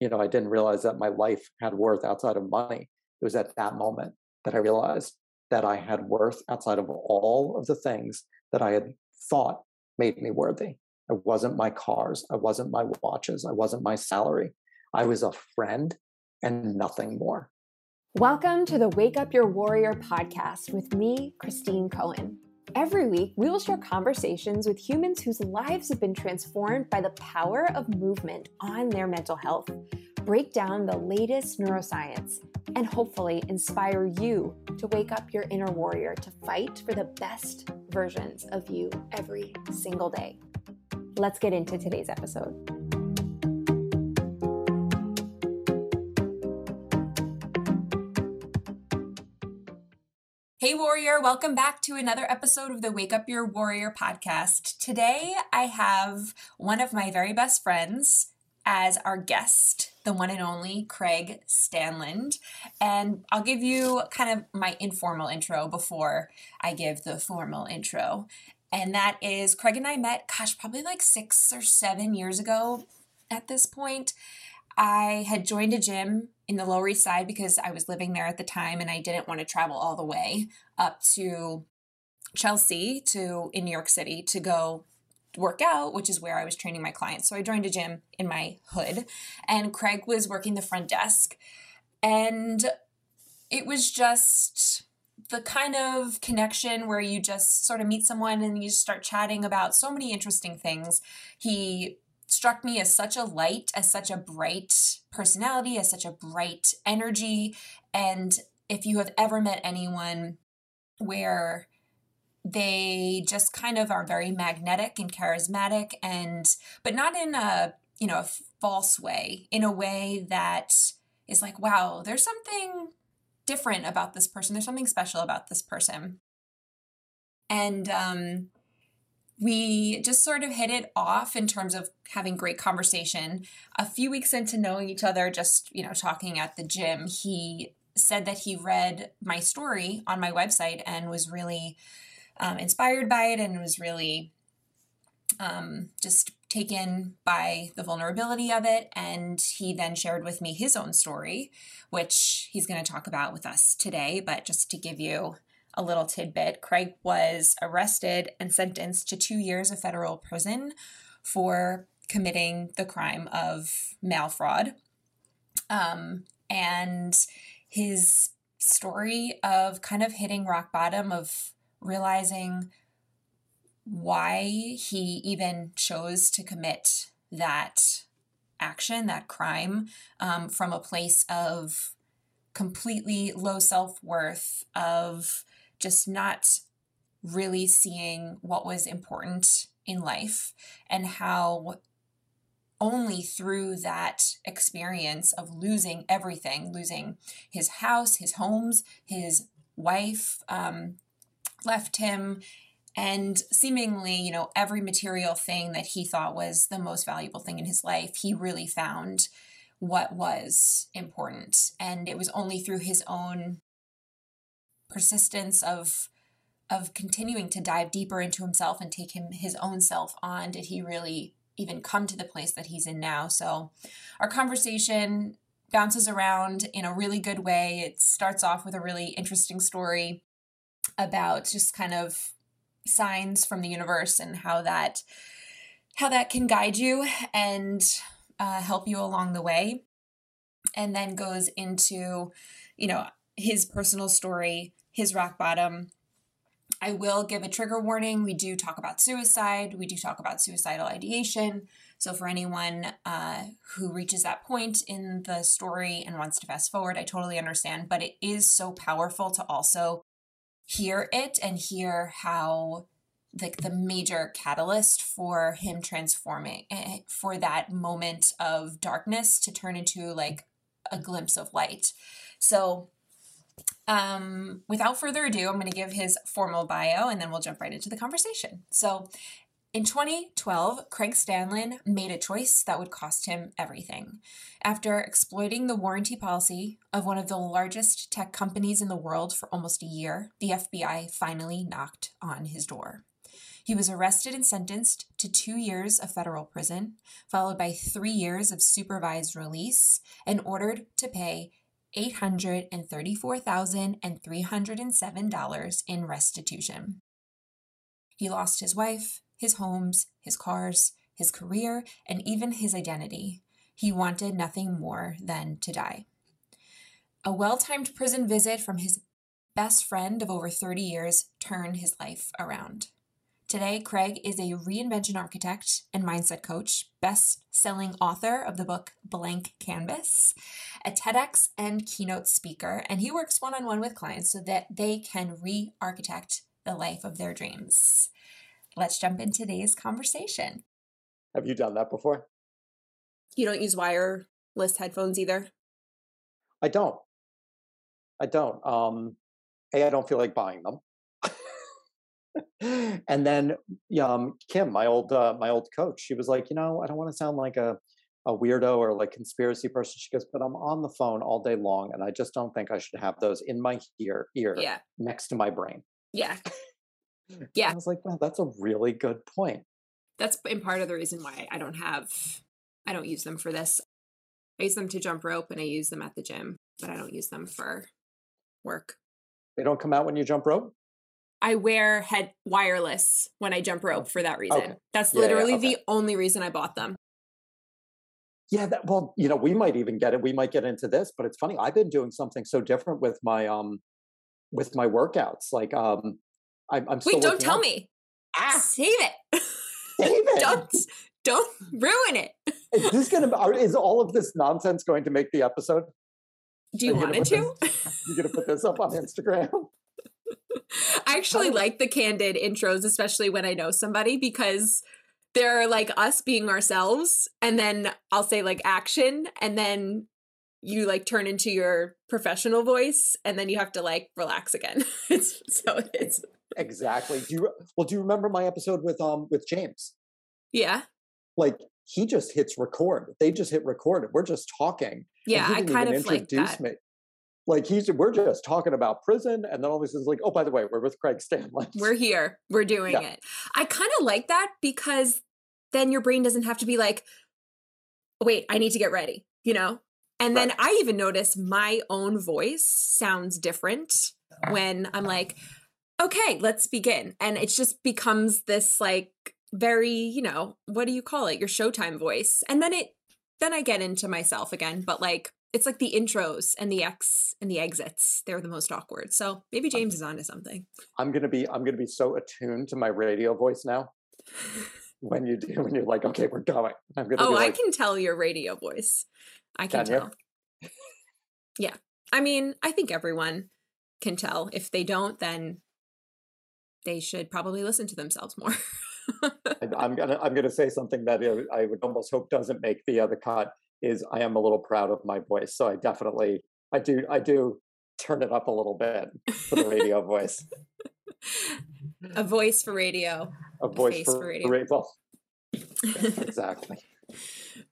you know, I didn't realize that my life had worth outside of money. It was at that moment that I realized that I had worth outside of all of the things that I had thought made me worthy. It wasn't my cars. I wasn't my watches. I wasn't my salary. I was a friend and nothing more. Welcome to the Wake Up Your Warrior podcast with me, Christine Cohen. Every week, we will share conversations with humans whose lives have been transformed by the power of movement on their mental health, break down the latest neuroscience, and hopefully inspire you to wake up your inner warrior to fight for the best versions of you every single day. Let's get into today's episode. Hey, Warrior, welcome back to another episode of the Wake Up Your Warrior podcast. Today, I have one of my very best friends as our guest, the one and only Craig Stanland. And I'll give you kind of my informal intro before I give the formal intro. And that is Craig and I met, gosh, probably like six or seven years ago at this point. I had joined a gym in the Lower East Side because I was living there at the time and I didn't want to travel all the way up to Chelsea to in New York City to go work out, which is where I was training my clients. So I joined a gym in my hood and Craig was working the front desk. And it was just the kind of connection where you just sort of meet someone and you start chatting about so many interesting things. He struck me as such a light, as such a bright personality, as such a bright energy. And if you have ever met anyone where they just kind of are very magnetic and charismatic and but not in a you know a false way in a way that is like wow there's something different about this person there's something special about this person and um we just sort of hit it off in terms of having great conversation. A few weeks into knowing each other, just, you know, talking at the gym, he said that he read my story on my website and was really um, inspired by it and was really um, just taken by the vulnerability of it. And he then shared with me his own story, which he's going to talk about with us today. But just to give you a little tidbit Craig was arrested and sentenced to two years of federal prison for committing the crime of mail fraud. Um, and his story of kind of hitting rock bottom, of realizing why he even chose to commit that action, that crime, um, from a place of completely low self worth, of just not really seeing what was important in life and how only through that experience of losing everything losing his house his homes his wife um, left him and seemingly you know every material thing that he thought was the most valuable thing in his life he really found what was important. And it was only through his own persistence of of continuing to dive deeper into himself and take him his own self on did he really even come to the place that he's in now. So our conversation bounces around in a really good way. It starts off with a really interesting story about just kind of signs from the universe and how that how that can guide you and uh, help you along the way. And then goes into you know his personal story his rock bottom. I will give a trigger warning. We do talk about suicide. We do talk about suicidal ideation. So, for anyone uh, who reaches that point in the story and wants to fast forward, I totally understand. But it is so powerful to also hear it and hear how like the major catalyst for him transforming eh, for that moment of darkness to turn into like a glimpse of light. So um, without further ado, I'm going to give his formal bio and then we'll jump right into the conversation. So, in 2012, Craig Stanland made a choice that would cost him everything. After exploiting the warranty policy of one of the largest tech companies in the world for almost a year, the FBI finally knocked on his door. He was arrested and sentenced to two years of federal prison, followed by three years of supervised release, and ordered to pay $834,307 in restitution. He lost his wife, his homes, his cars, his career, and even his identity. He wanted nothing more than to die. A well timed prison visit from his best friend of over 30 years turned his life around. Today, Craig is a reinvention architect and mindset coach, best selling author of the book Blank Canvas, a TEDx and keynote speaker, and he works one on one with clients so that they can re architect the life of their dreams. Let's jump into today's conversation. Have you done that before? You don't use wireless headphones either? I don't. I don't. Um, a, I don't feel like buying them and then um, Kim, my old uh, my old coach, she was like, you know, I don't want to sound like a a weirdo or like conspiracy person. She goes, but I'm on the phone all day long, and I just don't think I should have those in my ear ear yeah. next to my brain. Yeah, yeah. I was like, well, that's a really good point. That's in part of the reason why I don't have, I don't use them for this. I use them to jump rope, and I use them at the gym, but I don't use them for work. They don't come out when you jump rope. I wear head wireless when I jump rope for that reason. Okay. That's yeah, literally yeah, okay. the only reason I bought them. Yeah, that, well, you know, we might even get it. We might get into this, but it's funny. I've been doing something so different with my um with my workouts. Like um I'm, I'm Wait, don't tell out. me. Ah, save it. Save it. don't don't ruin it. is this gonna is all of this nonsense going to make the episode? Do you want it to? This, you're gonna put this up on Instagram? I actually like the candid intros, especially when I know somebody, because they're like us being ourselves. And then I'll say like action, and then you like turn into your professional voice, and then you have to like relax again. it's so it's exactly. Do you well? Do you remember my episode with um with James? Yeah. Like he just hits record. They just hit record. We're just talking. Yeah, I kind of like that. Me like he's we're just talking about prison and then all of a sudden like oh by the way we're with craig stanland. We're here. We're doing yeah. it. I kind of like that because then your brain doesn't have to be like wait i need to get ready you know? And right. then i even notice my own voice sounds different when i'm like okay let's begin. And it just becomes this like very you know what do you call it? Your showtime voice. And then it then i get into myself again but like it's like the intros and the X and the exits. They're the most awkward. So maybe James is onto something. I'm gonna be I'm gonna be so attuned to my radio voice now. when you do when you're like, okay, we're going. I'm gonna Oh, like, I can tell your radio voice. I can, can tell. yeah. I mean, I think everyone can tell. If they don't, then they should probably listen to themselves more. I'm gonna I'm gonna say something that I would almost hope doesn't make the other cut is I am a little proud of my voice. So I definitely I do I do turn it up a little bit for the radio voice. A voice for radio. A voice a for, for, radio. radio. exactly.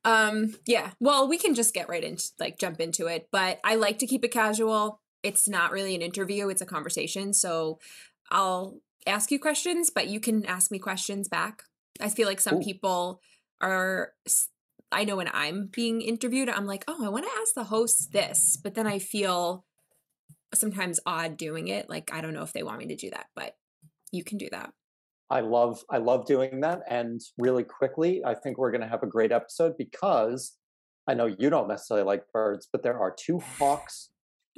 um yeah. Well, we can just get right into like jump into it, but I like to keep it casual. It's not really an interview, it's a conversation. So I'll ask you questions, but you can ask me questions back. I feel like some Ooh. people are I know when I'm being interviewed, I'm like, oh, I want to ask the host this, but then I feel sometimes odd doing it. Like, I don't know if they want me to do that, but you can do that. I love I love doing that. And really quickly, I think we're gonna have a great episode because I know you don't necessarily like birds, but there are two hawks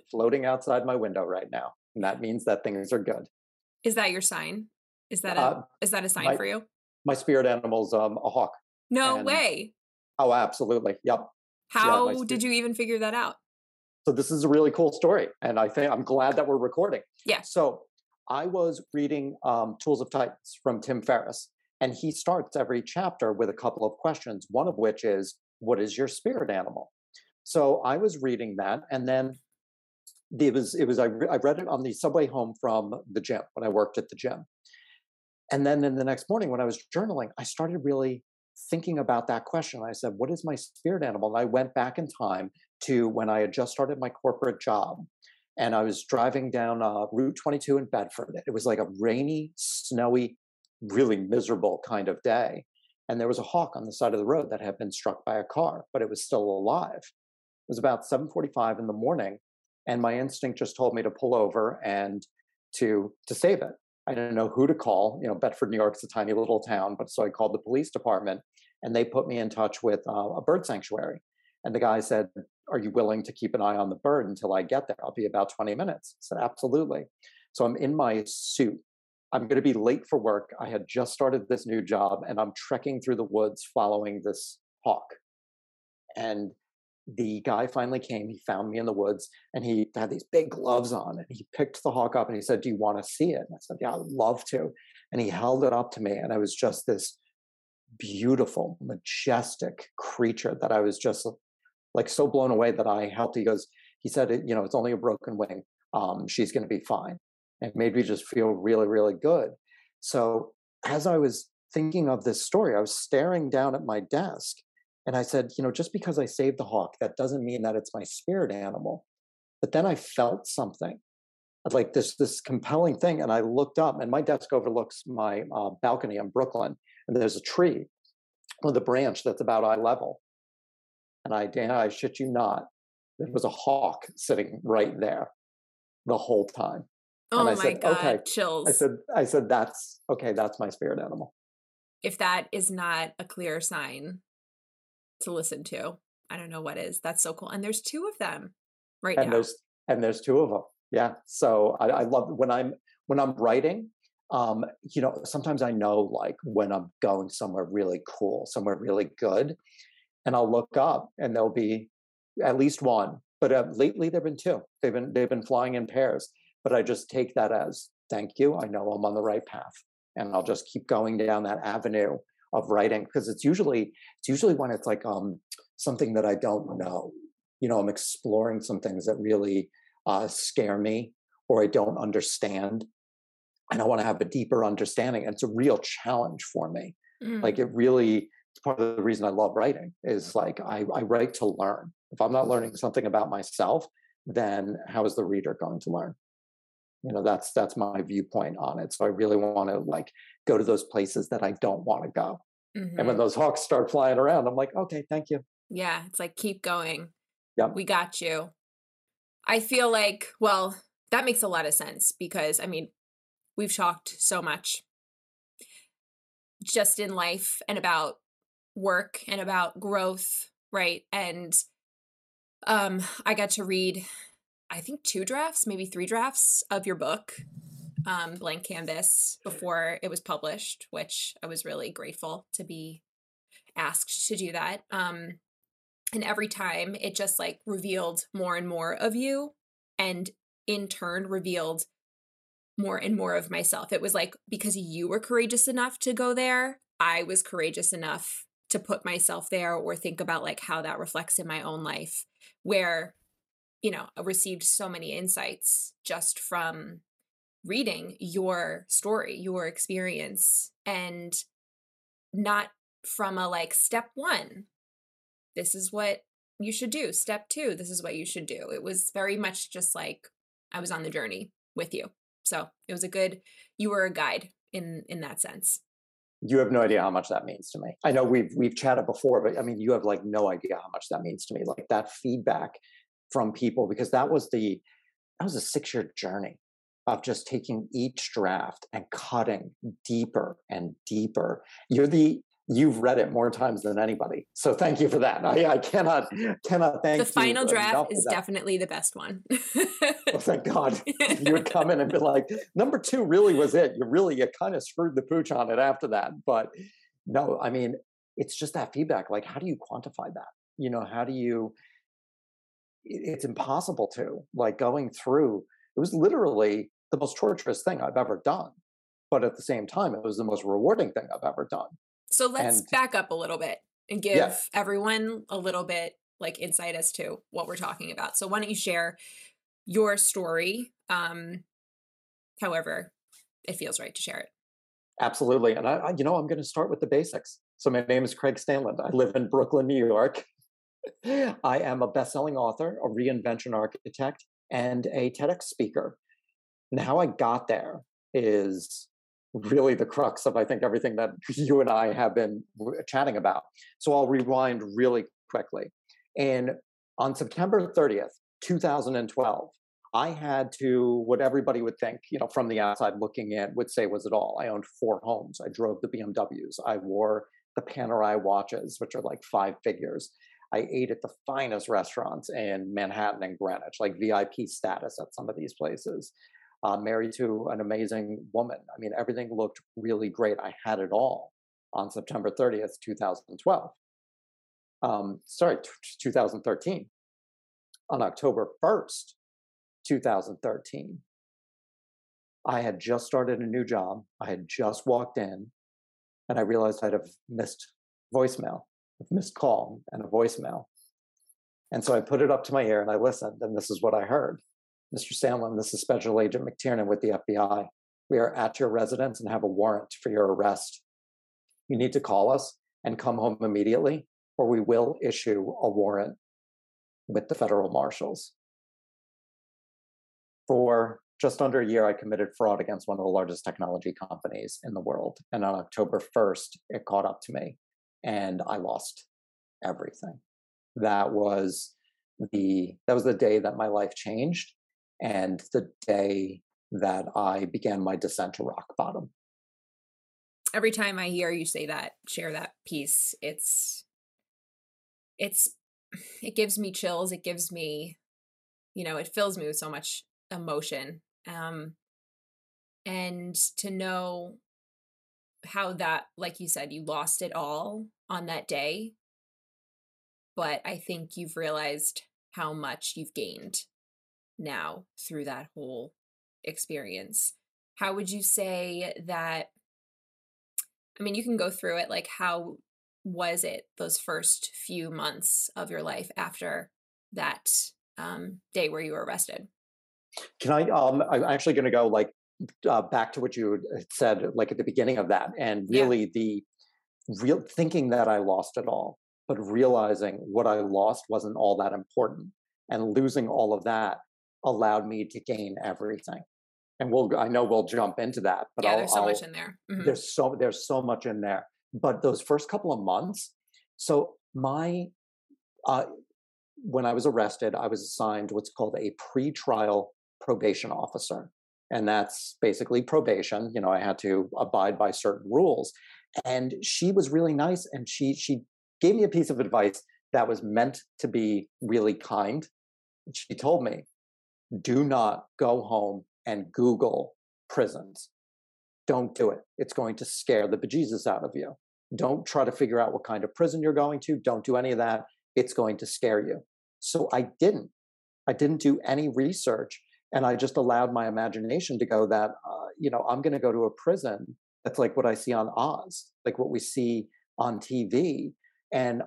floating outside my window right now. And that means that things are good. Is that your sign? Is that a uh, is that a sign my, for you? My spirit animal's um a hawk. No way. Oh, absolutely. Yep. How yeah, did you even figure that out? So this is a really cool story, and I think I'm glad that we're recording. Yeah. So I was reading um, Tools of Titans from Tim Ferriss, and he starts every chapter with a couple of questions. One of which is, "What is your spirit animal?" So I was reading that, and then it was it was I, re- I read it on the subway home from the gym when I worked at the gym, and then in the next morning when I was journaling, I started really thinking about that question. I said, What is my spirit animal? And I went back in time to when I had just started my corporate job. And I was driving down uh, Route 22 in Bedford. It was like a rainy, snowy really miserable kind of day. And there was a hawk on the side of the road that had been struck by a car, but it was still alive. It was about 7:45 in the morning, and my instinct just told me to pull over and to to save it. I didn't know who to call. You know, Bedford, New York's a tiny little town, but so I called the police department, and they put me in touch with uh, a bird sanctuary. And the guy said, "Are you willing to keep an eye on the bird until I get there? I'll be about 20 minutes." I said, "Absolutely." So I'm in my suit. I'm going to be late for work. I had just started this new job, and I'm trekking through the woods following this hawk. And the guy finally came. He found me in the woods and he had these big gloves on and he picked the hawk up and he said, Do you want to see it? And I said, Yeah, I'd love to. And he held it up to me and I was just this beautiful, majestic creature that I was just like so blown away that I helped. He goes, He said, You know, it's only a broken wing. Um, she's going to be fine. And made me just feel really, really good. So as I was thinking of this story, I was staring down at my desk and I said, you know, just because I saved the hawk, that doesn't mean that it's my spirit animal. But then I felt something like this this compelling thing and i looked up and my desk overlooks my uh, balcony in brooklyn and there's a tree with a branch that's about eye level and i dan i shit you not there was a hawk sitting right there the whole time oh and I my said, god okay. chills i said i said that's okay that's my spirit animal if that is not a clear sign to listen to. I don't know what is. That's so cool. And there's two of them right and now. there's and there's two of them yeah so I, I love when i'm when i'm writing um you know sometimes i know like when i'm going somewhere really cool somewhere really good and i'll look up and there'll be at least one but uh, lately there've been two they've been they've been flying in pairs but i just take that as thank you i know i'm on the right path and i'll just keep going down that avenue of writing because it's usually it's usually when it's like um something that I don't know. You know, I'm exploring some things that really uh, scare me or I don't understand, and I want to have a deeper understanding. And it's a real challenge for me. Mm. Like it really. It's part of the reason I love writing is like I, I write to learn. If I'm not learning something about myself, then how is the reader going to learn? You know that's that's my viewpoint on it so i really want to like go to those places that i don't want to go Mhm. and when those hawks start flying around i'm like okay thank you Yeah, it's like keep going. Yep. We got you. I feel like, well, that makes a lot of sense because I mean, we've talked so much just in life and about work and about growth, right? And um I got to read I think two drafts, maybe three drafts of your book, um, Blank Canvas, before it was published, which I was really grateful to be asked to do that. Um, and every time it just like revealed more and more of you and in turn revealed more and more of myself it was like because you were courageous enough to go there i was courageous enough to put myself there or think about like how that reflects in my own life where you know received so many insights just from reading your story your experience and not from a like step one this is what you should do. Step two, this is what you should do. It was very much just like I was on the journey with you. So it was a good, you were a guide in in that sense. you have no idea how much that means to me i know we've we've chatted before but i mean you have like no idea how much that means to me like that feedback from people because that was the that was a six year journey of just taking each draft and cutting deeper and deeper you're the you've read it more times than anybody so thank you for that i, I cannot cannot thank the final draft is definitely the best one. oh, thank god you would come in and be like, number two really was it. You really, you kind of screwed the pooch on it after that. But no, I mean, it's just that feedback. Like, how do you quantify that? You know, how do you, it's impossible to. Like, going through, it was literally the most torturous thing I've ever done. But at the same time, it was the most rewarding thing I've ever done. so let's And- back up a little bit and give Yeah. everyone a little bit like insight as to what we're talking about. So why don't you share your story um however it feels right to share it. Absolutely. And I, I you know, I'm going to start with the basics. So my name is Craig Stanland. I live in Brooklyn, New York. I am a best-selling author, a reinvention architect, and a TEDx speaker. And how I got there is really the crux of I think everything that you and I have been chatting about. So I'll rewind really quickly. And on September 30th, 2012, I had to, what everybody would think, you know, from the outside looking in, would say was it all. I owned four homes. I drove the BMWs. I wore the Panerai watches, which are like five figures. I ate at the finest restaurants in Manhattan and Greenwich, like VIP status at some of these places. Uh, married to an amazing woman. I mean, everything looked really great. I had it all on September 30th, 2012. Um, sorry, t- 2013. On October 1st, 2013, I had just started a new job. I had just walked in and I realized I'd have missed voicemail, missed call and a voicemail. And so I put it up to my ear and I listened, and this is what I heard. Mr. Stanland, this is Special Agent McTiernan with the FBI. We are at your residence and have a warrant for your arrest. You need to call us and come home immediately, or we will issue a warrant with the federal marshals. For just under a year, I committed fraud against one of the largest technology companies in the world. And on October 1st, it caught up to me and I lost everything. That was the that was the day that my life changed and the day that I began my descent to rock bottom. Every time I hear you say that, share that piece, it's it's it gives me chills. It gives me, you know, it fills me with so much emotion. Um and to know how that like you said you lost it all on that day but i think you've realized how much you've gained now through that whole experience. How would you say that? I mean, you can go through it. Like, how was it those first few months of your life after that um, day where you were arrested? Can I? Um, I'm actually going to go like uh, back to what you said, like at the beginning of that, and really yeah. the real thinking that I lost it all, but realizing what I lost wasn't all that important, and losing all of that allowed me to gain everything. And we'll, I know we'll jump into that, but yeah, I'll, there's so I'll, much in there. Mm-hmm. There's so there's so much in there. But those first couple of months, so my, uh, when I was arrested, I was assigned what's called a pre-trial probation officer, and that's basically probation. You know, I had to abide by certain rules, and she was really nice, and she she gave me a piece of advice that was meant to be really kind. She told me, do not go home and Google prisons. Don't do it. It's going to scare the bejesus out of you. Don't try to figure out what kind of prison you're going to. Don't do any of that. It's going to scare you. So I didn't. I didn't do any research. And I just allowed my imagination to go that, uh, you know, I'm going to go to a prison that's like what I see on Oz, like what we see on TV. And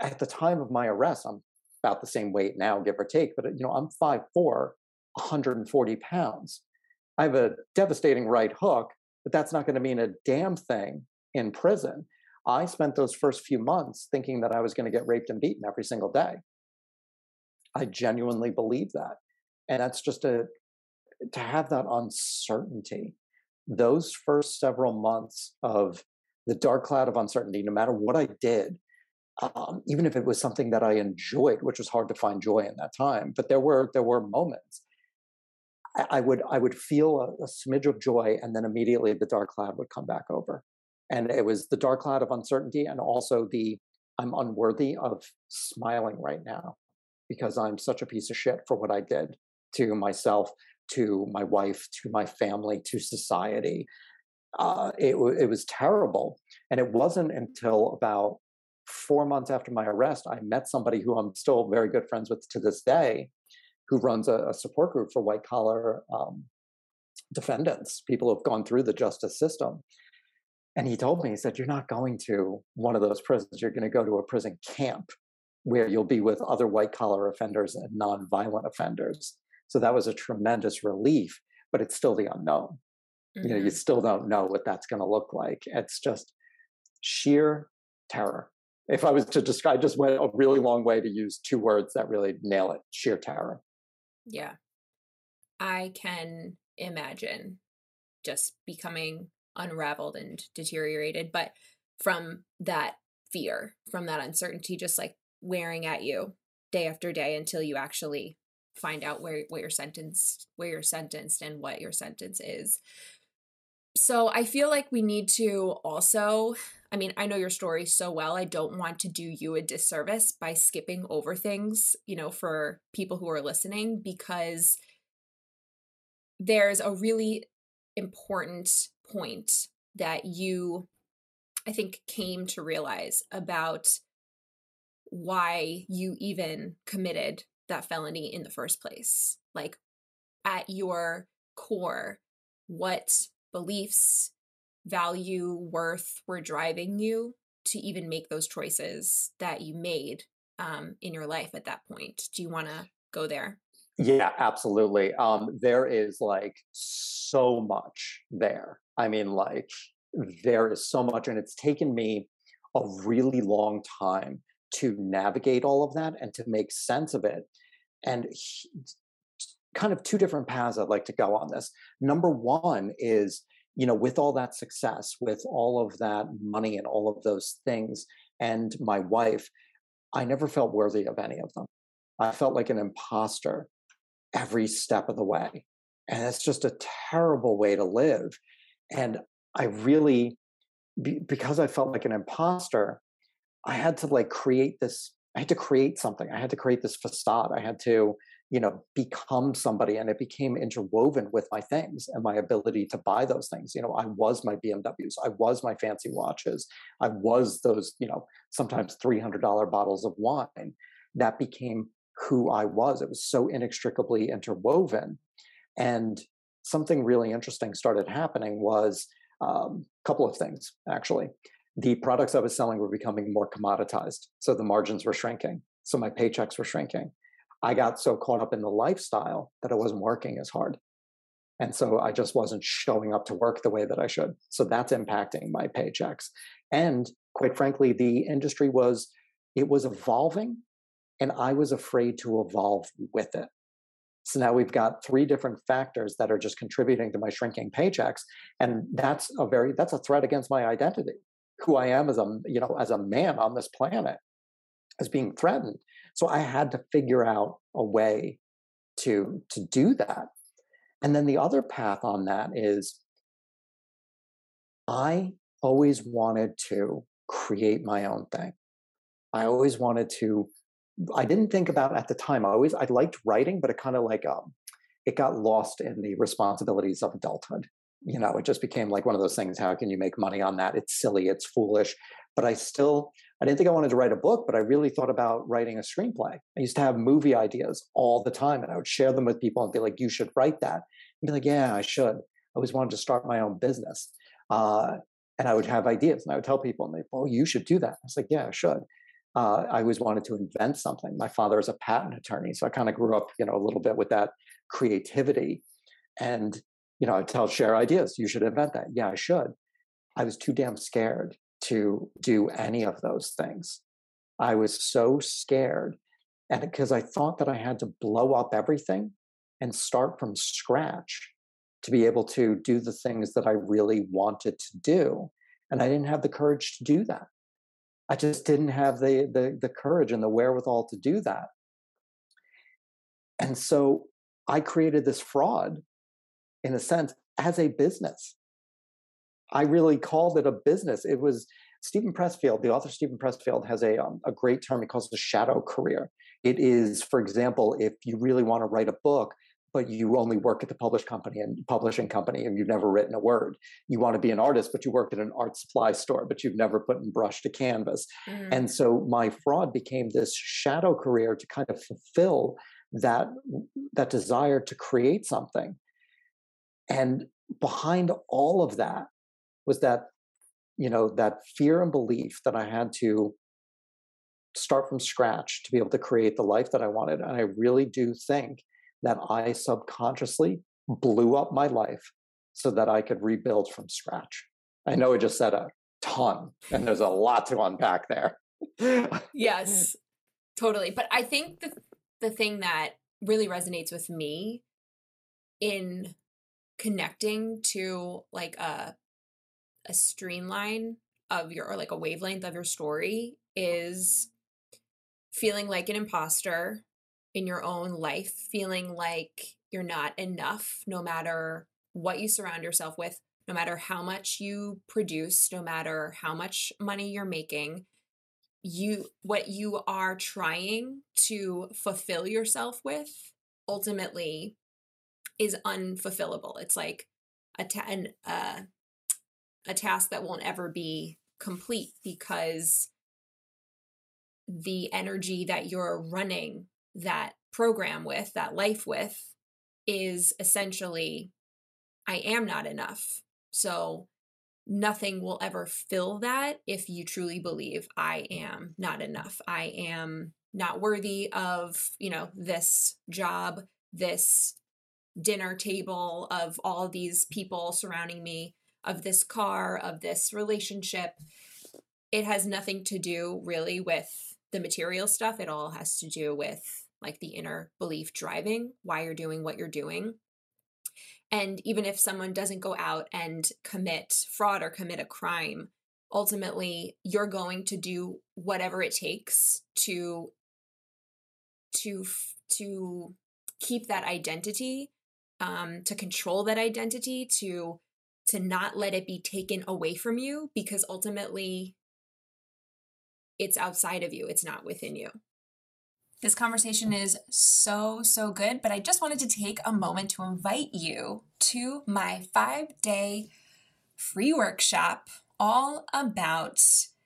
at the time of my arrest, I'm about the same weight now, give or take, but you know, I'm 5'4, 140 pounds. I have a devastating right hook, but that's not going to mean a damn thing in prison. I spent those first few months thinking that I was going to get raped and beaten every single day. I genuinely believe that. And that's just a to have that uncertainty. Those first several months of the dark cloud of uncertainty, no matter what I did, um, even if it was something that I enjoyed, which was hard to find joy in that time. But there were there were moments. I, I would I would feel a, a smidge of joy, and then immediately the dark cloud would come back over, and it was the dark cloud of uncertainty, and also the I'm unworthy of smiling right now because I'm such a piece of shit for what I did to myself, to my wife, to my family, to society. Uh, it, it was terrible, and it wasn't until about four months after my arrest, I met somebody who I'm still very good friends with to this day, who runs a, a support group for white collar um, defendants, people who've gone through the justice system. And he told me, he said, You're not going to one of those prisons. You're going to go to a prison camp where you'll be with other white collar offenders and non-violent offenders. So that was a tremendous relief, but it's still the unknown. Mm-hmm. You know, you mm-hmm. still don't know what that's going to look like. It's just sheer terror if I was to describe, I just went a really long way to use two words that really nail it sheer terror. Yeah. I can imagine just becoming unraveled and deteriorated, but from that fear, from that uncertainty, just like wearing at you day after day until you actually find out where, what you're sentenced, where you're sentenced and what your sentence is. So I feel like we need to also, I mean, I know your story so well. I don't want to do you a disservice by skipping over things, you know, for people who are listening, because there's a really important point that you, I think, came to realize about why you even committed that felony in the first place. Like, at your core, what beliefs, value, worth were driving you to even make those choices that you made um, in your life at that point. Do you want to go there? Yeah, absolutely. Um, there is like so much there. I mean, like, there is so much, and it's taken me a really long time to navigate all of that and to make sense of it. And he, kind of two different paths I'd like to go on this. Number one is, you know, with all that success, with all of that money and all of those things, and my wife, I never felt worthy of any of them. I felt like an imposter every step of the way. And it's just a terrible way to live. And I really, because I felt like an imposter, I had to like create this, I had to create something. I had to create this facade. I had to, you know, become somebody. And it became interwoven with my things and my ability to buy those things. You know, I was my BMWs, I was my fancy watches, I was those, you know, sometimes $300 bottles of wine. That became who I was. It was so inextricably interwoven. And something really interesting started happening was a um, couple of things, actually. The products I was selling were becoming more commoditized. So the margins were shrinking. So my paychecks were shrinking. I got so caught up in the lifestyle that I wasn't working as hard. And so I just wasn't showing up to work the way that I should. So that's impacting my paychecks. And quite frankly, the industry was, it was evolving and I was afraid to evolve with it. So now we've got three different factors that are just contributing to my shrinking paychecks, and that's a very that's a threat against my identity, who I am as a you know as a man on this planet, as being threatened. So I had to figure out a way to to do that. And then the other path on that is I always wanted to create my own thing. I always wanted to I didn't think about at the time. I always I liked writing, but it kind of like um, it got lost in the responsibilities of adulthood. You know, it just became like one of those things. How can you make money on that? It's silly. It's foolish. But I still I didn't think I wanted to write a book, but I really thought about writing a screenplay. I used to have movie ideas all the time, and I would share them with people and be like, "You should write that." And be like, "Yeah, I should." I always wanted to start my own business. Uh, and I would have ideas and I would tell people, and they, oh, you should do that. I was like, yeah, I should uh, I always wanted to invent something. My father is a patent attorney, so I kind of grew up, you know, a little bit with that creativity. And you know, I tell share ideas. You should invent that. Yeah, I should. I was too damn scared to do any of those things. I was so scared, and because I thought that I had to blow up everything and start from scratch to be able to do the things that I really wanted to do, and I didn't have the courage to do that. I just didn't have the, the, the courage and the wherewithal to do that. And so I created this fraud, in a sense, as a business. I really called it a business. It was Steven Pressfield, the author Steven Pressfield, has a, um, a great term he calls it a shadow career. It is, for example, if you really want to write a book, but you only work at the publish company and publishing company and you've never written a word. You want to be an artist, but you work at an art supply store, but you've never put in brush to canvas. Mm. And so my fraud became this shadow career to kind of fulfill that that desire to create something. And behind all of that was that you know that fear and belief that I had to start from scratch to be able to create the life that I wanted. And I really do think that I subconsciously blew up my life so that I could rebuild from scratch. I know I just said a ton, and there's a lot to unpack there. yes, totally. But I think the the thing that really resonates with me in connecting to like a a streamline of your or like a wavelength of your story is feeling like an imposter in your own life, feeling like you're not enough no matter what you surround yourself with, no matter how much you produce, no matter how much money you're making, you what you are trying to fulfill yourself with ultimately is unfulfillable. It's like a ta- an, uh, a task that won't ever be complete because the energy that you're running that program with, that life with, is essentially, I am not enough. So nothing will ever fill that if you truly believe I am not enough. I am not worthy of, you know, this job, this dinner table, of all these people surrounding me, of this car, of this relationship. It has nothing to do really with the material stuff. It all has to do with like the inner belief driving why you're doing what you're doing. And even if someone doesn't go out and commit fraud or commit a crime, ultimately you're going to do whatever it takes to to to keep that identity um to control that identity to to not let it be taken away from you because ultimately it's outside of you it's not within you this conversation is so, so good, but I just wanted to take a moment to invite you to my five day free workshop all about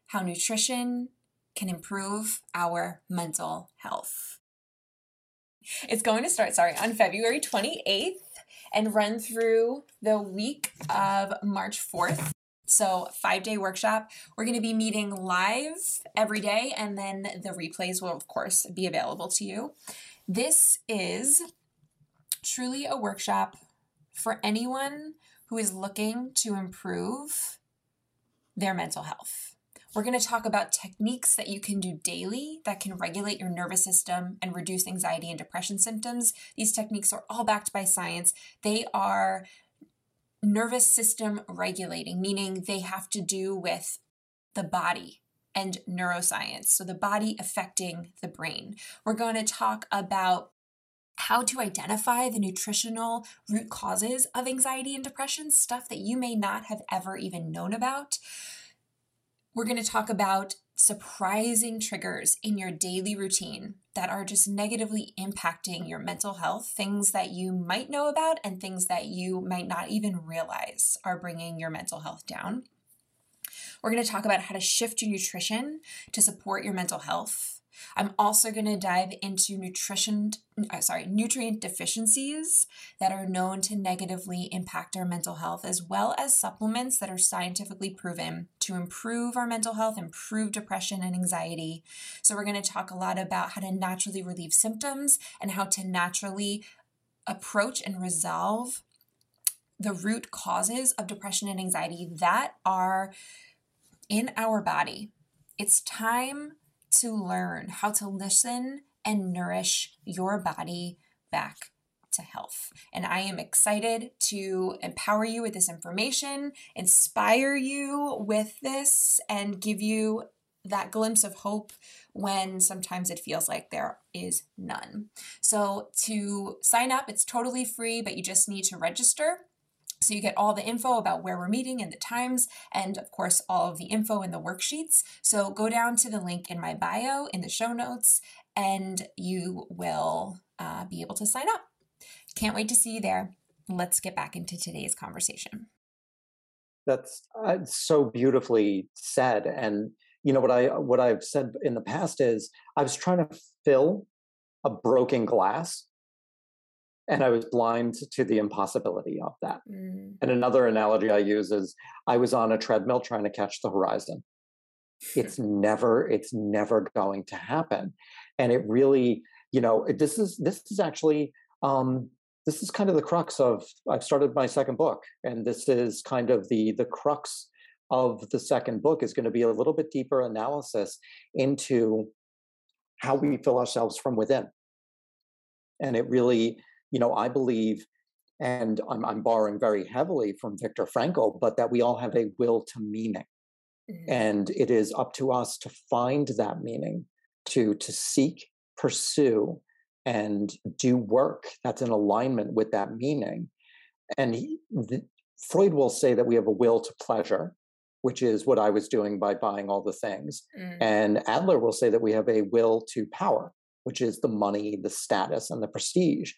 how nutrition can improve our mental health. It's going to start, sorry, on February 28th and run through the week of March 4th. So, five day workshop. We're going to be meeting live every day, and then the replays will, of course, be available to you. This is truly a workshop for anyone who is looking to improve their mental health. We're going to talk about techniques that you can do daily that can regulate your nervous system and reduce anxiety and depression symptoms. These techniques are all backed by science. They are nervous system regulating, meaning they have to do with the body and neuroscience. So, the body affecting the brain. We're going to talk about how to identify the nutritional root causes of anxiety and depression, stuff that you may not have ever even known about. We're going to talk about surprising triggers in your daily routine that are just negatively impacting your mental health, things that you might know about and things that you might not even realize are bringing your mental health down. We're going to talk about how to shift your nutrition to support your mental health. I'm also going to dive into nutrition, uh, sorry, nutrient deficiencies that are known to negatively impact our mental health, as well as supplements that are scientifically proven to improve our mental health, improve depression and anxiety. So, we're going to talk a lot about how to naturally relieve symptoms and how to naturally approach and resolve the root causes of depression and anxiety that are in our body. It's time to learn how to listen and nourish your body back to health. And I am excited to empower you with this information, inspire you with this, and give you that glimpse of hope when sometimes it feels like there is none. So, to sign up, it's totally free, but you just need to register. So you get all the info about where we're meeting and the times, and of course, all of the info in the worksheets. So go down to the link in my bio in the show notes, and you will uh, be able to sign up. Can't wait to see you there. Let's get back into today's conversation. That's uh, so beautifully said, and you know what I what I've said in the past is I was trying to fill a broken glass and I was blind to the impossibility of that. Mm. And another analogy I use is I was on a treadmill trying to catch the horizon. It's never, it's never going to happen. And it really, you know, this is this is actually um, this is kind of the crux of I've started my second book, and this is kind of the the crux of the second book is going to be a little bit deeper analysis into how we fill ourselves from within. And it really you know, I believe, and I'm, I'm borrowing very heavily from Viktor Frankl, but that we all have a will to meaning. Mm-hmm. And it is up to us to find that meaning, to, to seek, pursue, and do work that's in alignment with that meaning. And he, the, Freud will say that we have a will to pleasure, which is what I was doing by buying all the things. Mm. And Adler will say that we have a will to power, which is the money, the status, and the prestige.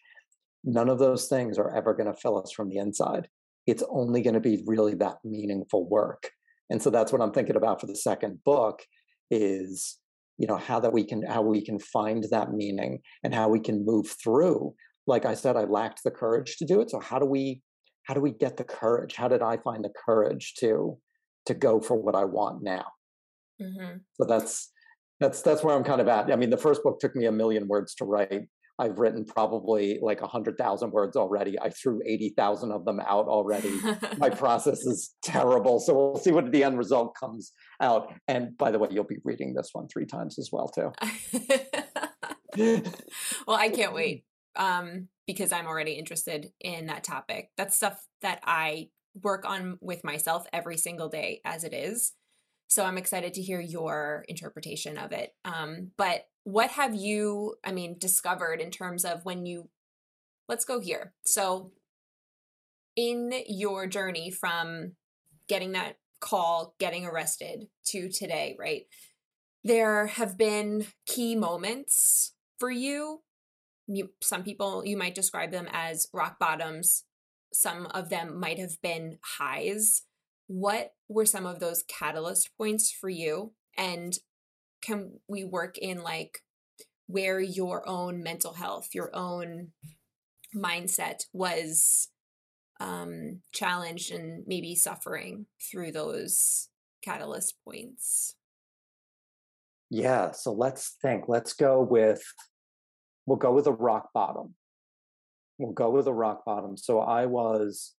None of those things are ever going to fill us from the inside. It's only going to be really that meaningful work. And so that's what I'm thinking about for the second book is you know how that we can how we can find that meaning and how we can move through like i said i lacked the courage to do it so how do we how do we get the courage how did i find the courage to to go for what i want now mm-hmm. so that's that's that's where i'm kind of at i mean the first book took me a million words to write I've written probably like a hundred thousand words already. I threw eighty thousand of them out already. My process is terrible, so we'll see what the end result comes out. And by the way, you'll be reading this one three times as well too. well, I can't wait um, because I'm already interested in that topic. That's stuff that I work on with myself every single day as it is. So I'm excited to hear your interpretation of it. Um, but what have you, I mean, discovered in terms of when you, let's go here. So in your journey from getting that call, getting arrested to today, right? There have been key moments for you. you some people, you might describe them as rock bottoms. Some of them might have been highs what were some of those catalyst points for you and can we work in like where your own mental health your own mindset was um challenged and maybe suffering through those catalyst points? Yeah so let's think let's go with we'll go with a rock bottom. We'll go with a rock bottom. So i was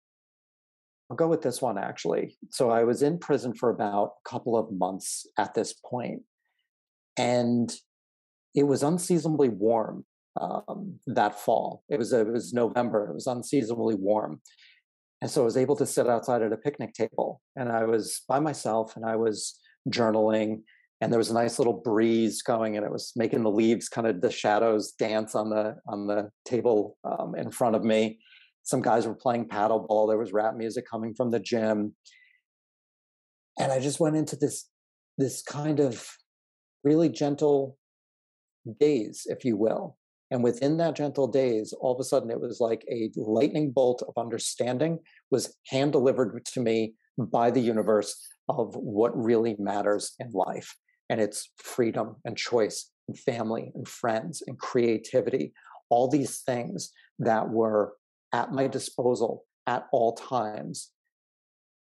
I'll go with this one actually. So I was in prison for about a couple of months at this point, and it was unseasonably warm um, that fall. It was it was November. It was unseasonably warm, and so I was able to sit outside at a picnic table, and I was by myself, and I was journaling, and there was a nice little breeze going, and it was making the leaves kind of the shadows dance on the on the table um, in front of me some guys were playing paddleball. There was rap music coming from the gym. And I just went into this this kind of really gentle daze, if you will. And within that gentle daze, all of a sudden it was like a lightning bolt of understanding was hand delivered to me by the universe of what really matters in life. And it's freedom and choice and family and friends and creativity, all these things that were at my disposal at all times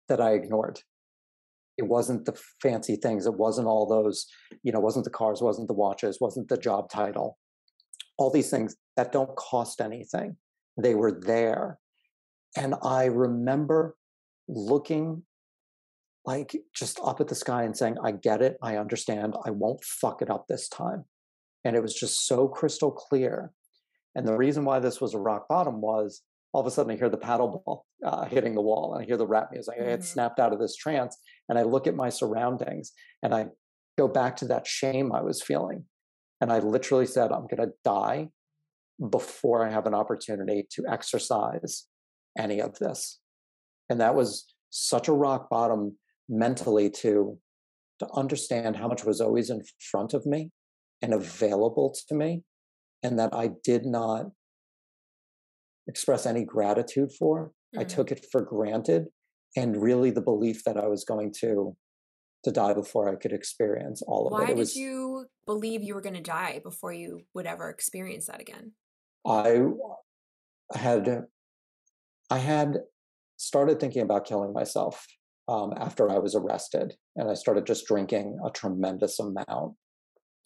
that I ignored. It wasn't the fancy things. It wasn't all those, you know, wasn't the cars, wasn't the watches, wasn't the job title. All these things that don't cost anything. They were there. And I remember looking like just up at the sky and saying, I get it. I understand. I won't fuck it up this time. And it was just so crystal clear. And the reason why this was a rock bottom was all of a sudden I hear the paddle ball uh, hitting the wall and I hear the rap music. Mm-hmm. I had snapped out of this trance and I look at my surroundings and I go back to that shame I was feeling. And I literally said, I'm going to die before I have an opportunity to exercise any of this. And that was such a rock bottom mentally to to understand how much was always in front of me and available to me and that I did not express any gratitude for. Mm-hmm. I took it for granted and really the belief that I was going to to die before I could experience all of Why it. Why did was, you believe you were going to die before you would ever experience that again? I had I had started thinking about killing myself um, after I was arrested, and I started just drinking a tremendous amount,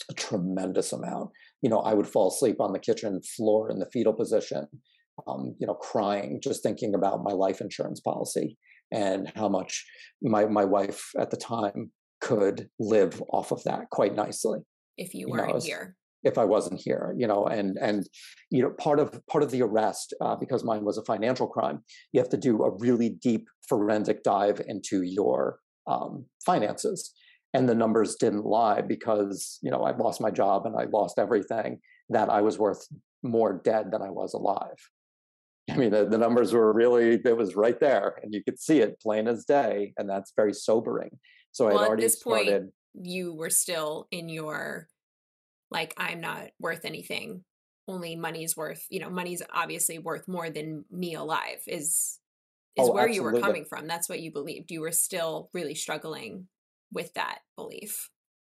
a tremendous amount. You know, I would fall asleep on the kitchen floor in the fetal position um, you know, crying just thinking about my life insurance policy and how much my my wife at the time could live off of that quite nicely. If you weren't know, here. if I wasn't here, you know, and and you know part of part of the arrest uh, because mine was a financial crime, you have to do a really deep forensic dive into your um, finances, and the numbers didn't lie because you know I lost my job and I lost everything that I was worth more dead than I was alive. I mean, the, the numbers were really, it was right there and you could see it plain as day. And that's very sobering. So well, I'd already started. Point, you were still in your like i'm not worth anything only money's worth you know money's obviously worth more than me alive is is oh, where absolutely. you were coming from that's what you believed you were still really struggling with that belief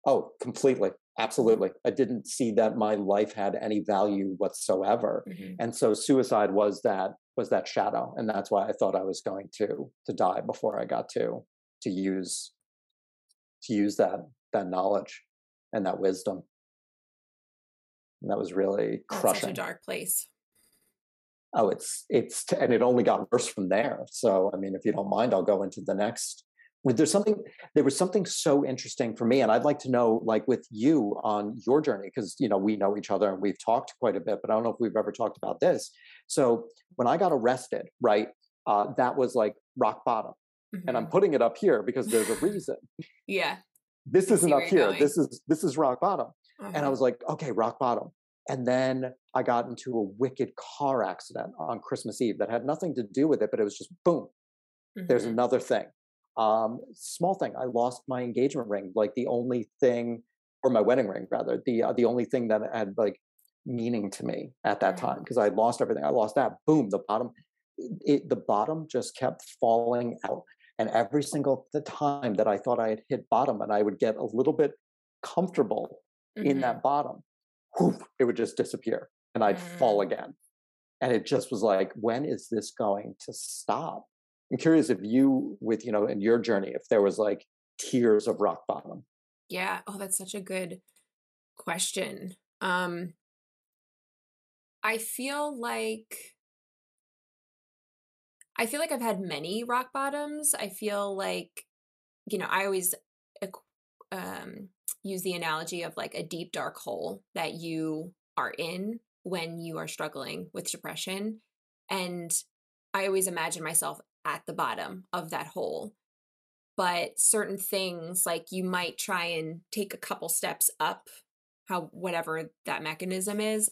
oh completely absolutely i didn't see that my life had any value whatsoever mm-hmm. and so suicide was that was that shadow and that's why i thought i was going to to die before i got to to use to use that that knowledge and that wisdom. And that was really crushing. That's such a dark place. Oh, it's it's and it only got worse from there. So, I mean, if you don't mind, I'll go into the next. There's something. There was something so interesting for me, and I'd like to know, like, with you on your journey, because you know we know each other and we've talked quite a bit, but I don't know if we've ever talked about this. So, when I got arrested, right, uh, that was like rock bottom. Mm-hmm. And I'm mm-hmm. putting it up here because there's a reason. yeah. This isn't up here. Going. This is this is rock bottom. Uh-huh. And I uh-huh. was like, okay, rock bottom. And then I got into a wicked car accident on Christmas Eve that had nothing to do with it, but it was just boom. Mm-hmm. There's another thing. Um, small thing. I lost my engagement ring, like the only thing, or my wedding ring rather, the uh, the only thing that had like meaning to me at that time because I lost everything. I lost that. Boom. The bottom. It, the bottom just kept falling out. And every single the time that I thought I had hit bottom and I would get a little bit comfortable mm-hmm. in that bottom, whoosh, it would just disappear and I'd mm-hmm. fall mm. again. And it just was like, when is this going to stop? I'm curious if you, with, you know, in your journey, if there was like tears of rock bottom. Yeah. Oh, that's such a good question. Um, I feel like I feel like I've had many rock bottoms. I feel like, you know, I always um, use the analogy of like a deep, dark hole that you are in when you are struggling with depression. And I always imagine myself at the bottom of that hole. But certain things, like you might try and take a couple steps up, how whatever that mechanism is,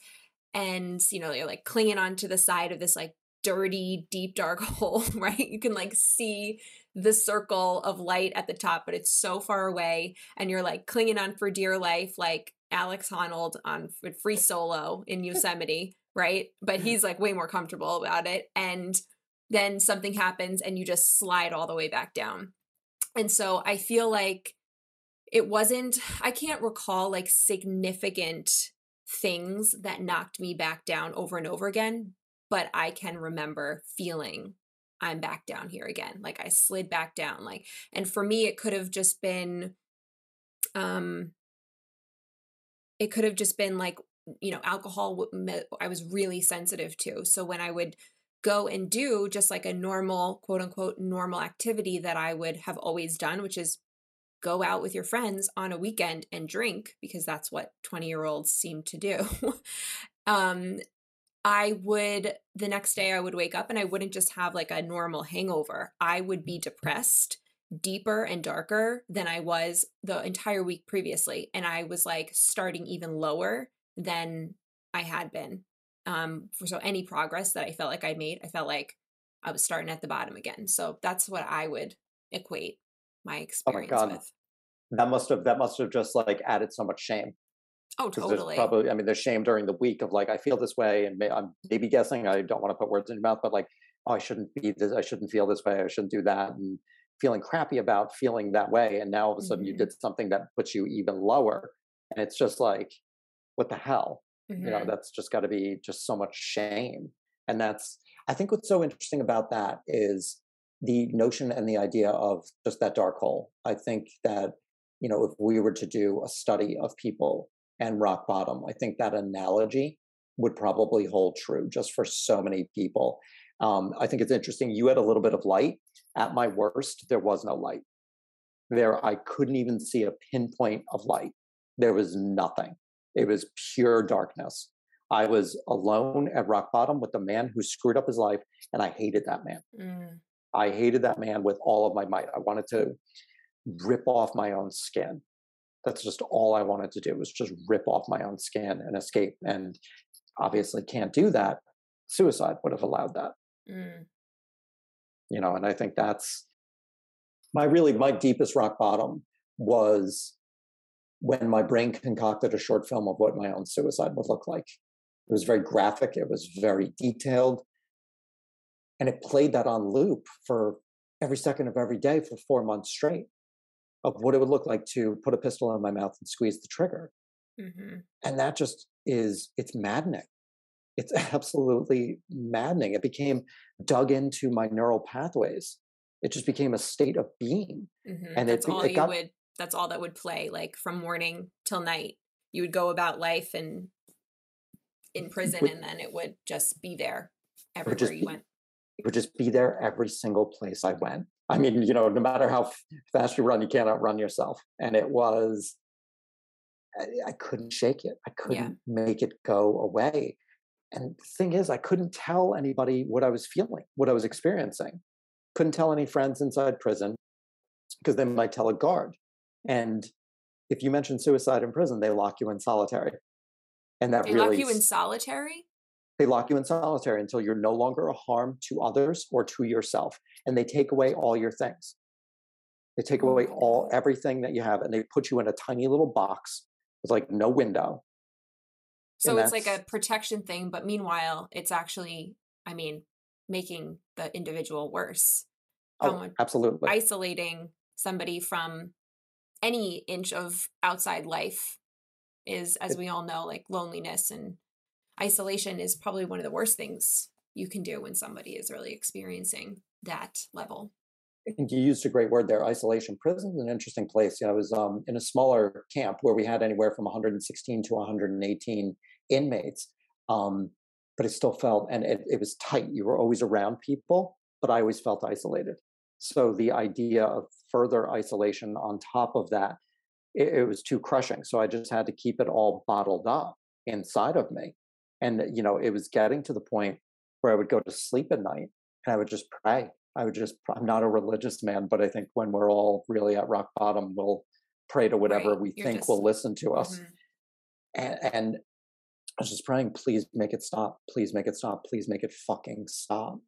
and you know, you're like clinging onto the side of this like dirty, deep, dark hole, right? You can like see the circle of light at the top, but it's so far away. And you're like clinging on for dear life, like Alex Honnold on Free Solo in Yosemite, right? But he's like way more comfortable about it. And then something happens and you just slide all the way back down. And so I feel like it wasn't, I can't recall like significant things that knocked me back down over and over again but I can remember feeling I'm back down here again. Like I slid back down. Like, and for me, it could have just been, um, it could have just been like, you know, alcohol I was really sensitive to. So when I would go and do just like a normal, quote unquote, normal activity that I would have always done, which is go out with your friends on a weekend and drink because that's what 20 year olds seem to do. um, I would, the next day, I would wake up and I wouldn't just have like a normal hangover. I would be depressed deeper and darker than I was the entire week previously. And I was like starting even lower than I had been. Um, for so any progress that I felt like I made, I felt like I was starting at the bottom again. So that's what I would equate my experience oh my with. That must have that must have just like added so much shame. Oh, totally. Probably, I mean, there's shame during the week of like, I feel this way, and may, I'm maybe guessing. I don't want to put words in your mouth, but like, oh, I shouldn't be this. I shouldn't feel this way. I shouldn't do that, and feeling crappy about feeling that way. And now all of a sudden, mm-hmm. you did something that puts you even lower, and it's just like, what the hell? Mm-hmm. You know, mm-hmm. that's just got to be just so much shame, and that's. I think what's so interesting about that is the notion and the idea of just that dark hole. I think that you know, if we were to do a study of people and rock bottom. I think that analogy would probably hold true just for so many people. Um, I think it's interesting. You had a little bit of light. At my worst, there was no light. There, I couldn't even see a pinpoint of light. There was nothing. It was pure darkness. I was alone at rock bottom with the man who screwed up his life, and I hated that man. Mm. I hated that man with all of my might. I wanted to rip off my own skin. That's just all I wanted to do was just rip off my own skin and escape. And obviously can't do that. Suicide would have allowed that. Mm. You know, and I think that's my really my deepest rock bottom was when my brain concocted a short film of what my own suicide would look like. It was very graphic, it was very detailed. And it played that on loop for every second of every day for four months straight of what it would look like to put a pistol in my mouth and squeeze the trigger. Mm-hmm. And that just is, it's maddening. It's absolutely maddening. It became dug into my neural pathways. It just became a state of being. Mm-hmm. And that's it, all it you got, would, that's all that would play like from morning till night. You would go about life and in prison would, and then it would just be there everywhere you went. It would just be there every single place I went. I mean, you know, no matter how fast you run, you can't outrun yourself. And it was, I, I couldn't shake it. I couldn't yeah. make it go away. And the thing is, I couldn't tell anybody what I was feeling, what I was experiencing. Couldn't tell any friends inside prison because they might tell a guard. And if you mention suicide in prison, they lock you in solitary. And that they really lock you in solitary? They lock you in solitary until you're no longer a harm to others or to yourself. And they take away all your things. They take oh away all everything that you have and they put you in a tiny little box with like no window. So it's like a protection thing, but meanwhile, it's actually, I mean, making the individual worse. Oh, absolutely. Isolating somebody from any inch of outside life is, as we all know, like loneliness and isolation is probably one of the worst things you can do when somebody is really experiencing that level. I think you used a great word there. Isolation. Prison is an interesting place. You know, I was um, in a smaller camp where we had anywhere from 116 to 118 inmates, um, but it still felt, and it, it was tight. You were always around people, but I always felt isolated. So the idea of further isolation on top of that, it, it was too crushing. So I just had to keep it all bottled up inside of me. And, you know, it was getting to the point where I would go to sleep at night and I would just pray. I would just, I'm not a religious man, but I think when we're all really at rock bottom, we'll pray to whatever right. we You're think just, will listen to us. Mm-hmm. And, and I was just praying, please make it stop. Please make it stop. Please make it fucking stop.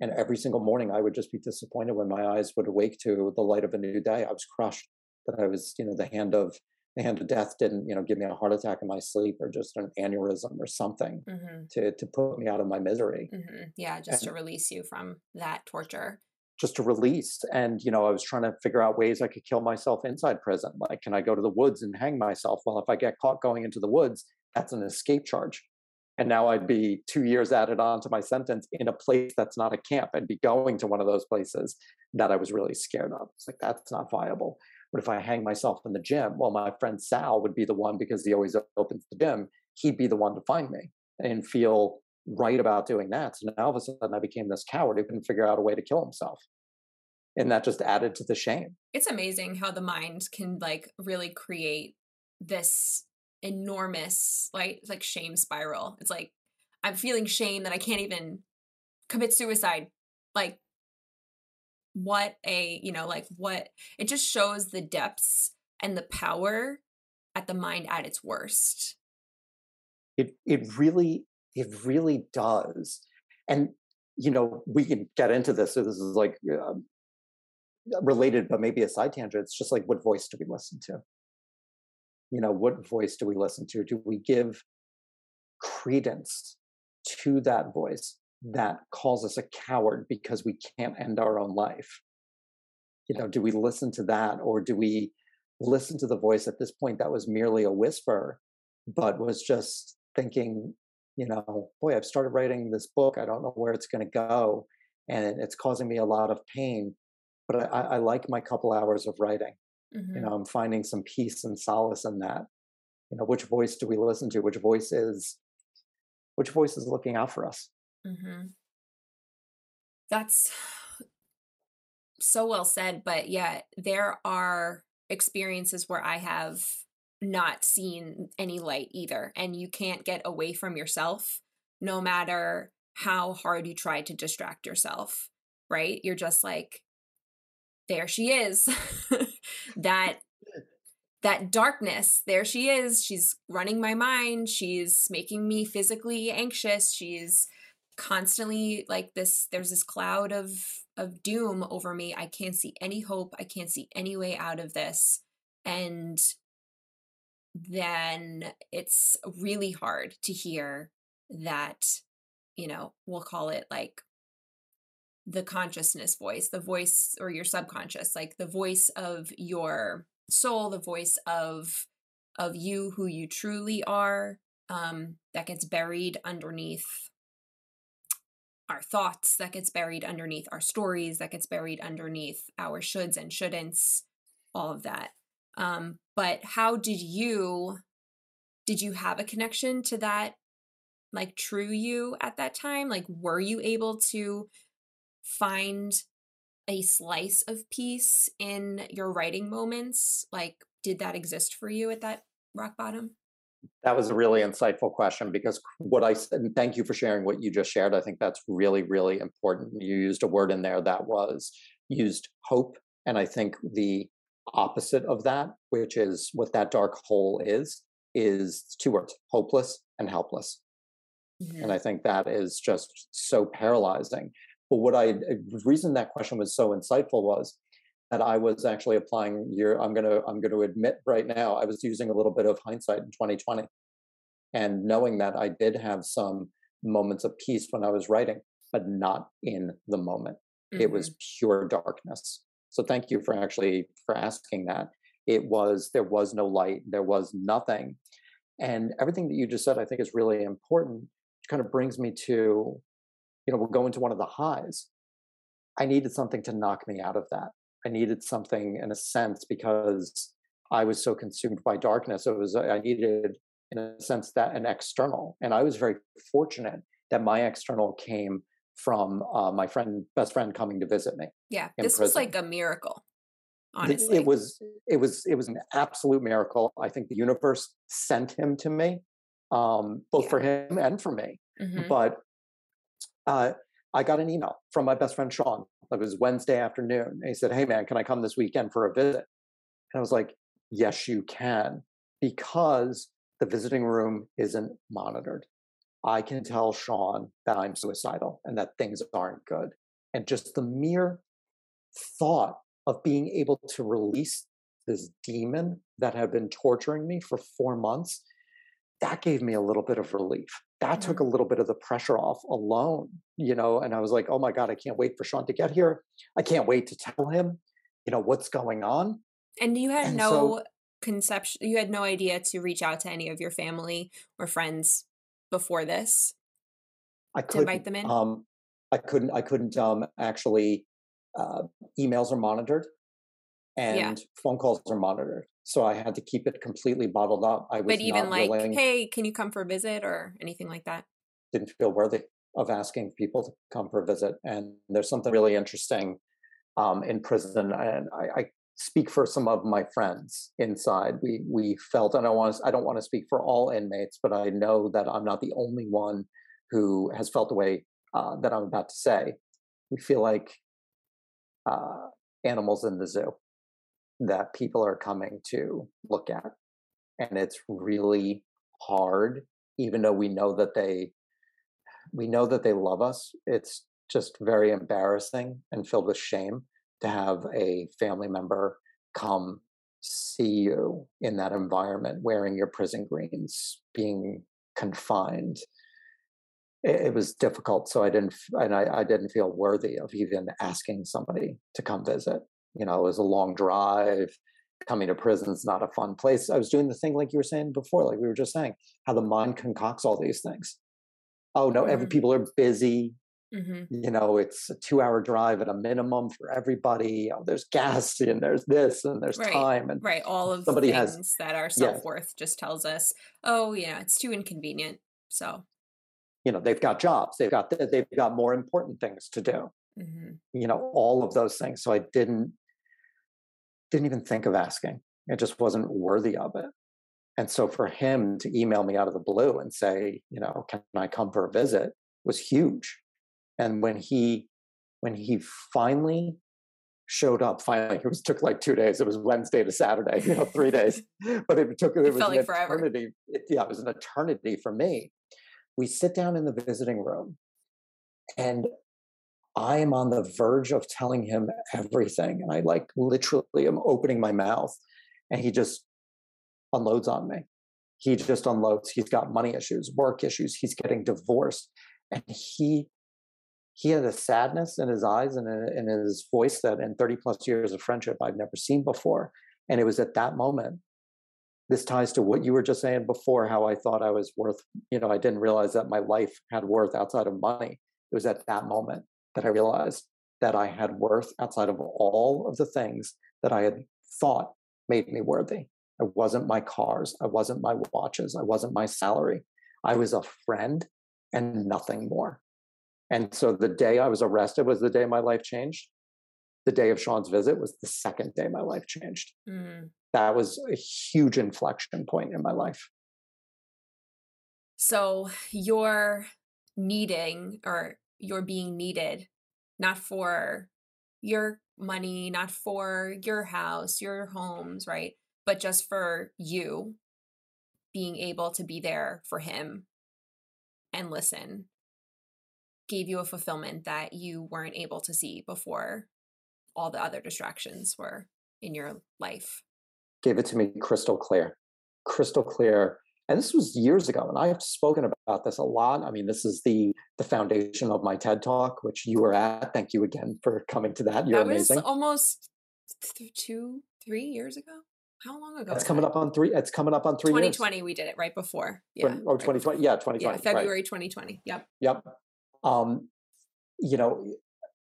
And every single morning, I would just be disappointed when my eyes would awake to the light of a new day. I was crushed that I was, you know, the hand of the hand of death didn't, you know, give me a heart attack in my sleep or just an aneurysm or something mm-hmm. to to put me out of my misery. Mm-hmm. Yeah, just and, to release you from that torture. Just to release, and you know, I was trying to figure out ways I could kill myself inside prison. Like, can I go to the woods and hang myself? Well, if I get caught going into the woods, that's an escape charge. And now I'd be two years added on to my sentence in a place that's not a camp. I'd be going to one of those places that I was really scared of. It's like, that's not viable. But if I hang myself in the gym, well, my friend Sal would be the one because he always opens the gym. He'd be the one to find me and feel right about doing that. So now all of a sudden I became this coward who couldn't figure out a way to kill himself. And that just added to the shame. It's amazing how the mind can like really create this enormous like like shame spiral. It's like I'm feeling shame that I can't even commit suicide. Like what a you know like what it just shows the depths and the power at the mind at its worst it it really it really does and you know we can get into this so this is like uh, related but maybe a side tangent it's just like what voice do we listen to you know what voice do we listen to? Do we give credence to that voice that calls us a coward because we can't end our own life? You know do we listen to that or do we listen to the voice at this point that was merely a whisper but was just thinking you know boy i've started writing this book. I don't know where it's going to go and it's causing me a lot of pain but i, I like my couple hours of writing mm-hmm. you know i'm finding some peace and solace in that you know which voice do we listen to which voice is which voice is looking out for us Mm-hmm. That's so well said. But yeah, there are experiences where I have not seen any light either. And you can't get away from yourself no matter how hard you try to distract yourself, right? You're just like, there she is. that that darkness there she is. She's running my mind. She's making me physically anxious. She's constantly like this there's this cloud of of doom over me. I can't see any hope. I can't see any way out of this. And then it's really hard to hear that you know we'll call it like the consciousness voice the voice or your subconscious like the voice of your soul the voice of of you who you truly are um that gets buried underneath our thoughts that gets buried underneath our stories that gets buried underneath our shoulds and shouldn'ts all of that. Um but how did you did you have a connection to that like true you at that time? Like were you able to find a slice of peace in your writing moments like did that exist for you at that rock bottom that was a really insightful question because what I said, and thank you for sharing what you just shared. I think that's really, really important. You used a word in there that was used hope. And I think the opposite of that, which is what that dark hole is, is two words hopeless and helpless. Mm-hmm. And I think that is just so paralyzing. But what I, the reason that question was so insightful was that I was actually applying your I'm gonna I'm gonna admit right now I was using a little bit of hindsight in 2020 and knowing that I did have some moments of peace when I was writing, but not in the moment. Mm-hmm. It was pure darkness. So thank you for actually for asking that. It was there was no light, there was nothing. And everything that you just said I think is really important. It kind of brings me to, you know, we'll go into one of the highs. I needed something to knock me out of that. I needed something in a sense because I was so consumed by darkness. It was I needed in a sense that an external, and I was very fortunate that my external came from uh, my friend, best friend, coming to visit me. Yeah, this prison. was like a miracle. Honestly, it, it was it was it was an absolute miracle. I think the universe sent him to me, um, both yeah. for him and for me. Mm-hmm. But uh, I got an email from my best friend Sean. It was Wednesday afternoon. And he said, Hey man, can I come this weekend for a visit? And I was like, Yes, you can, because the visiting room isn't monitored. I can tell Sean that I'm suicidal and that things aren't good. And just the mere thought of being able to release this demon that had been torturing me for four months, that gave me a little bit of relief that took a little bit of the pressure off alone, you know. And I was like, oh my God, I can't wait for Sean to get here. I can't wait to tell him, you know, what's going on. And you had and no so, conception, you had no idea to reach out to any of your family or friends before this I could invite them in. Um, I couldn't. I couldn't um, actually. Uh, emails are monitored, and yeah. phone calls are monitored so I had to keep it completely bottled up. I was but even like, willing, hey, can you come for a visit or anything like that? Didn't feel worthy of asking people to come for a visit. And there's something really interesting um, in prison, and I, I, speak for some of my friends inside. We we felt, and I want to, I don't want to speak for all inmates, but I know that I'm not the only one who has felt the way uh, that I'm about to say. We feel like uh, animals in the zoo that people are coming to look at. And it's really hard, even though we know that they we know that they love us. It's just very embarrassing and filled with shame to have a family member come see you in that environment wearing your prison greens, being confined. It, was difficult, so I didn't, and I, I didn't feel worthy of even asking somebody to come visit you know, it was a long drive. Coming to prison is not a fun place. I was doing the thing like you were saying before, like we were just saying, how the mind concocts all these things. Oh no, every mm-hmm. people are busy. Mm-hmm. You know, it's a two-hour drive at a minimum for everybody. Oh, there's gas and there's this and there's right. time and right. All of somebody the things has, that our self-worth yeah. just tells us, oh, yeah, it's too inconvenient. So, you know, they've got jobs. They've got they've got more important things to do. Mm-hmm. You know, all of those things. So I didn't didn't even think of asking. It just wasn't worthy of it. And so for him to email me out of the blue and say, you know, can I come for a visit was huge. And when he when he finally showed up finally it was took like two days it was wednesday to saturday you know three days but it took it, it was an like eternity it, yeah it was an eternity for me we sit down in the visiting room and i am on the verge of telling him everything and i like literally am opening my mouth and he just unloads on me he just unloads he's got money issues work issues he's getting divorced and he he had a sadness in his eyes and uh, in his voice that in 30 plus years of friendship I've never seen before. And it was at that moment. This ties to what you were just saying before, how I thought I was worth, you know, I didn't realize that my life had worth outside of money. It was at that moment that I realized that I had worth outside of all of the things that I had thought made me worthy. I wasn't my cars. I wasn't my watches. I wasn't my salary. I was a friend and nothing more. And so the day I was arrested was the day my life changed. The day of Sean's visit was the second day my life changed. Mm. That was a huge inflection point in my life. So you're needing or you're being needed, not for your money, not for your house, your homes, right? But just for you being able to be there for him and listen gave you a fulfillment that you weren't able to see before all the other distractions were in your life? Gave it to me crystal clear, crystal clear. And this was years ago, and I've spoken about this a lot. I mean, this is the the foundation of my TED Talk, which you were at. Thank you again for coming to that. You're that was amazing. almost th- two, three years ago. How long ago? It's coming that? up on three. It's coming up on three. 2020, years. we did it right before. Yeah. Oh, 2020. Yeah, 2020. Yeah, February right. 2020. Yep. Yep um, you know,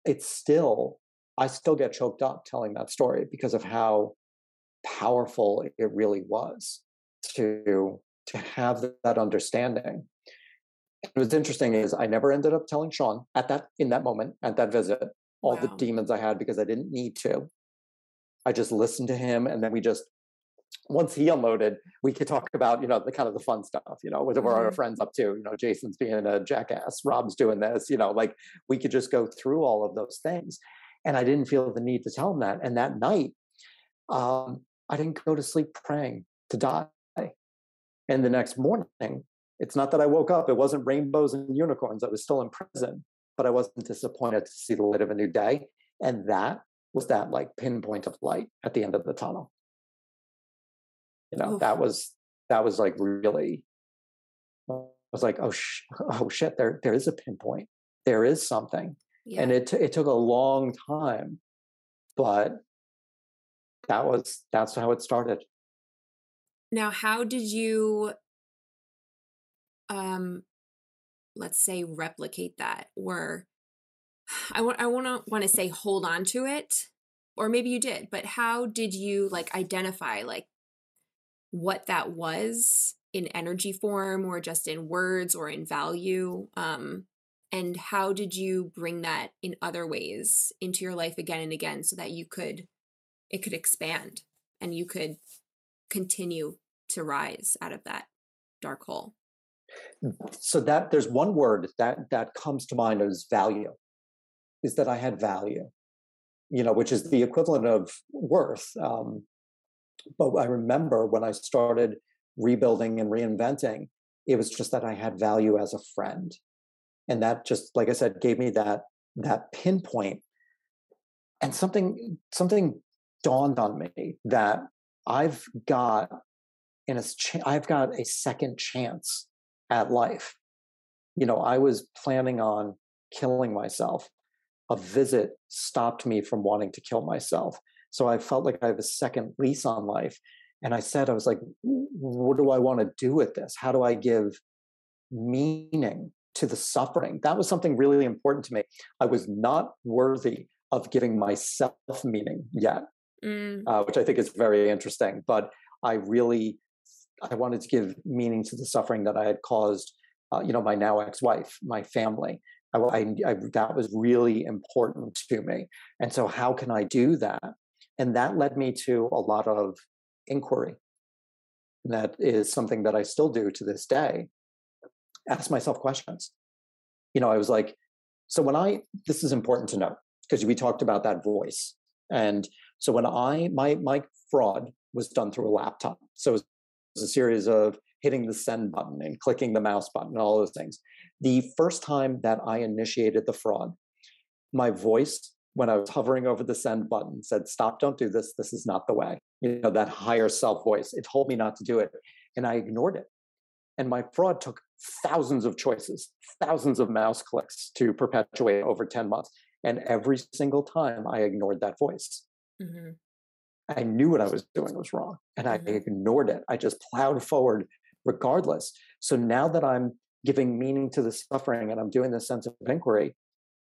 it's still, I still get choked up telling that story because of how powerful it really was to to have that understanding. It was interesting is I never ended up telling Sean at that in that moment at that visit all wow. the demons I had because I didn't need to. I just listened to him and then we just once he unloaded, we could talk about, you know, the kind of the fun stuff, you know, what mm-hmm. our friends up to, you know, Jason's being a jackass, Rob's doing this, you know, like we could just go through all of those things. And I didn't feel the need to tell him that. And that night, um, I didn't go to sleep praying to die. And the next morning, it's not that I woke up, it wasn't rainbows and unicorns. I was still in prison, but I wasn't disappointed to see the light of a new day. And that was that like pinpoint of light at the end of the tunnel you know Oof. that was that was like really i was like oh sh- oh shit there there is a pinpoint there is something yeah. and it t- it took a long time but that was that's how it started now how did you um let's say replicate that? Or i want i want to want to say hold on to it or maybe you did but how did you like identify like what that was in energy form or just in words or in value? Um, and how did you bring that in other ways into your life again and again so that you could it could expand and you could continue to rise out of that dark hole so that there's one word that that comes to mind as value is that i had value you know which is the equivalent of worth um, but I remember when I started rebuilding and reinventing, it was just that I had value as a friend. And that just, like I said, gave me that that pinpoint. And something something dawned on me that I've got in I've got a second chance at life. You know, I was planning on killing myself. A visit stopped me from wanting to kill myself. So I felt like I have a second lease on life. And I said, I was like, what do I want to do with this? How do I give meaning to the suffering? That was something really important to me. I was not worthy of giving myself meaning yet, mm. uh, which I think is very interesting. But I really, I wanted to give meaning to the suffering that I had caused, uh, you know, my now ex-wife, my family. I, I, that was really important to me. And so, how can I do that? And that led me to a lot of inquiry. and that is something that I still do to this day, ask myself questions. You know, I was like, so when I, this is important to know because we talked about that voice. And so when I, my, my fraud was done through a laptop. So it was a series of hitting the send button and clicking the mouse button and all those things. The first time that I initiated the fraud, my voice when I was hovering over the send button said, Stop, don't do this. This is not the way. You know, that higher self voice. It told me not to do it. And I ignored it. And my fraud took thousands of choices, thousands of mouse clicks to perpetuate over 10 months. And every single time I ignored that voice. Mm-hmm. I knew what I was doing was wrong and I mm-hmm. ignored it. I just plowed forward regardless. So now that I'm giving meaning to the suffering and I'm doing this sense of inquiry,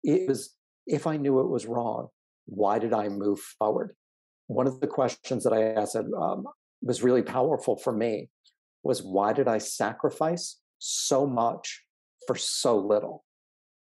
it was if I knew it was wrong, why did I move forward? One of the questions that I asked um, was really powerful for me was why did I sacrifice so much for so little?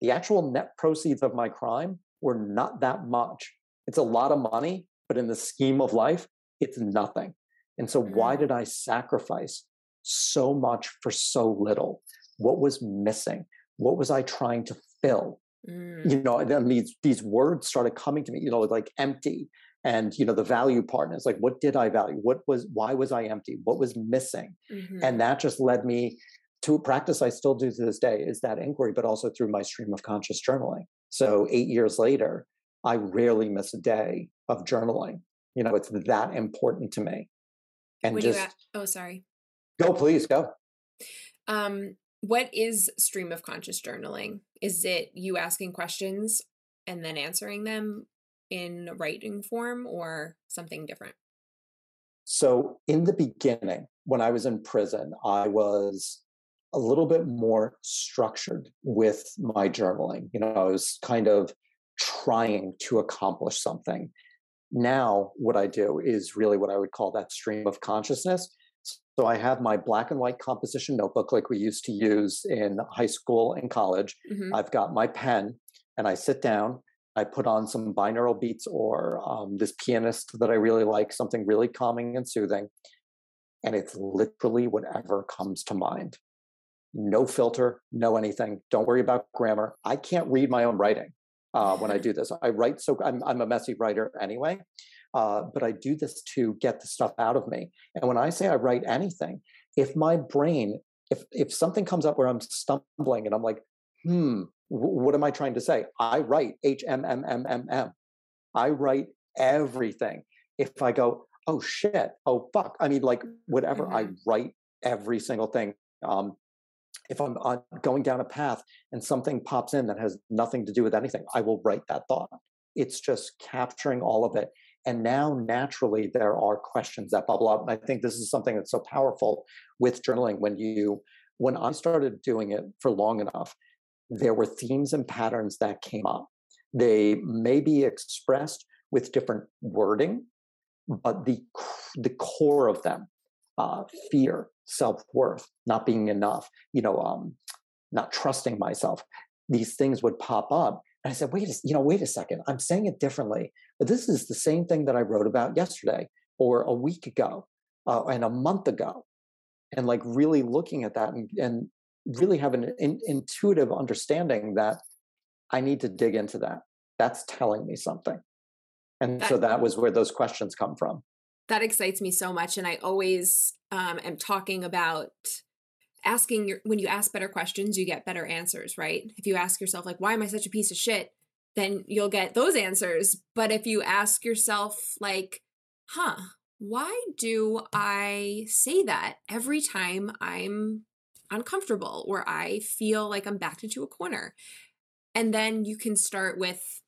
The actual net proceeds of my crime were not that much. It's a lot of money, but in the scheme of life, it's nothing. And so, why mm. did I sacrifice so much for so little? What was missing? What was I trying to fill? Mm. You know, and then these these words started coming to me. You know, like empty, and you know the value partners. Like, what did I value? What was? Why was I empty? What was missing? Mm-hmm. And that just led me to a practice I still do to this day. Is that inquiry, but also through my stream of conscious journaling. So eight years later, I rarely miss a day of journaling. You know, it's that important to me. And when just oh, sorry. Go, please go. Um, what is stream of conscious journaling? Is it you asking questions and then answering them in writing form or something different? So, in the beginning, when I was in prison, I was a little bit more structured with my journaling. You know, I was kind of trying to accomplish something. Now, what I do is really what I would call that stream of consciousness. So I have my black and white composition notebook like we used to use in high school and college. Mm-hmm. I've got my pen and I sit down. I put on some binaural beats or um, this pianist that I really like, something really calming and soothing. And it's literally whatever comes to mind. No filter, no anything. Don't worry about grammar. I can't read my own writing uh, when I do this. I write so I'm, I'm a messy writer anyway. Uh, but I do this to get the stuff out of me. And when I say I write anything, if my brain, if if something comes up where I'm stumbling and I'm like, hmm, what am I trying to say? I write H M M M M M. I write everything. If I go, oh shit, oh fuck, I mean, like whatever, mm-hmm. I write every single thing. Um, if I'm going down a path and something pops in that has nothing to do with anything, I will write that thought. It's just capturing all of it and now, naturally, there are questions that bubble up. And I think this is something that's so powerful with journaling. When you, when I started doing it for long enough, there were themes and patterns that came up. They may be expressed with different wording, but the the core of them, uh, fear, self worth, not being enough, you know, um, not trusting myself, these things would pop up, and I said, wait, a, you know, wait a second. I'm saying it differently, but this is the same thing that I wrote about yesterday or a week ago uh, and a month ago. And like really looking at that and, and really have an in, intuitive understanding that I need to dig into that. That's telling me something. And so that was where those questions come from. That excites me so much. And I always um, am talking about asking your when you ask better questions you get better answers right if you ask yourself like why am i such a piece of shit then you'll get those answers but if you ask yourself like huh why do i say that every time i'm uncomfortable or i feel like i'm backed into a corner and then you can start with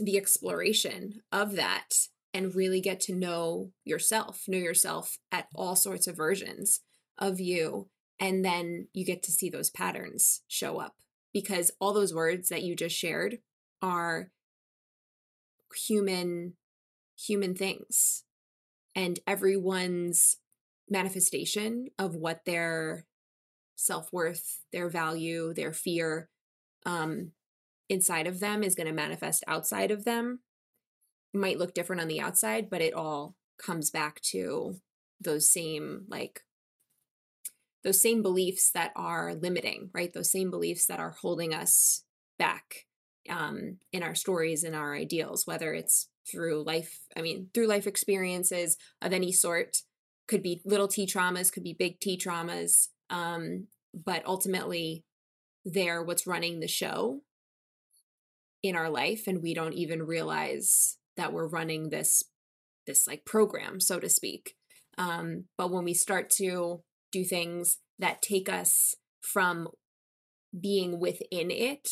the exploration of that and really get to know yourself know yourself at all sorts of versions of you and then you get to see those patterns show up. Because all those words that you just shared are human human things. And everyone's manifestation of what their self-worth their value their fear um inside of them is going to manifest outside of them might look different on the outside but it all comes back to those same like those same beliefs that are limiting, right? Those same beliefs that are holding us back um, in our stories and our ideals, whether it's through life, I mean, through life experiences of any sort, could be little t traumas, could be big t traumas. Um, but ultimately, they're what's running the show in our life. And we don't even realize that we're running this this like program so to speak. Um, but when we start to do things that take us from being within it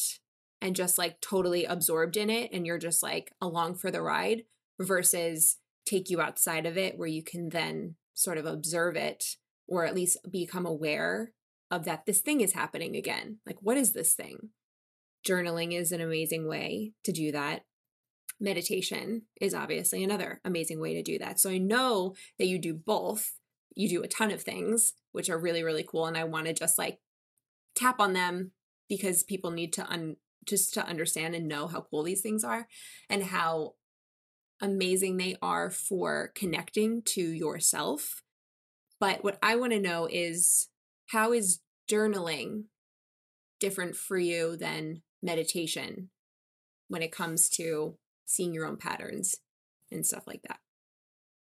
and just like totally absorbed in it and you're just like along for the ride versus take you outside of it where you can then sort of observe it or at least become aware of that this thing is happening again. Like what is this thing? Journaling is an amazing way to do that meditation is obviously another amazing way to do that. So I know that you do both. You do a ton of things, which are really, really cool. And I want to just like tap on them because people need to un- just to understand and know how cool these things are and how amazing they are for connecting to yourself. But what I want to know is how is journaling different for you than meditation when it comes to seeing your own patterns and stuff like that.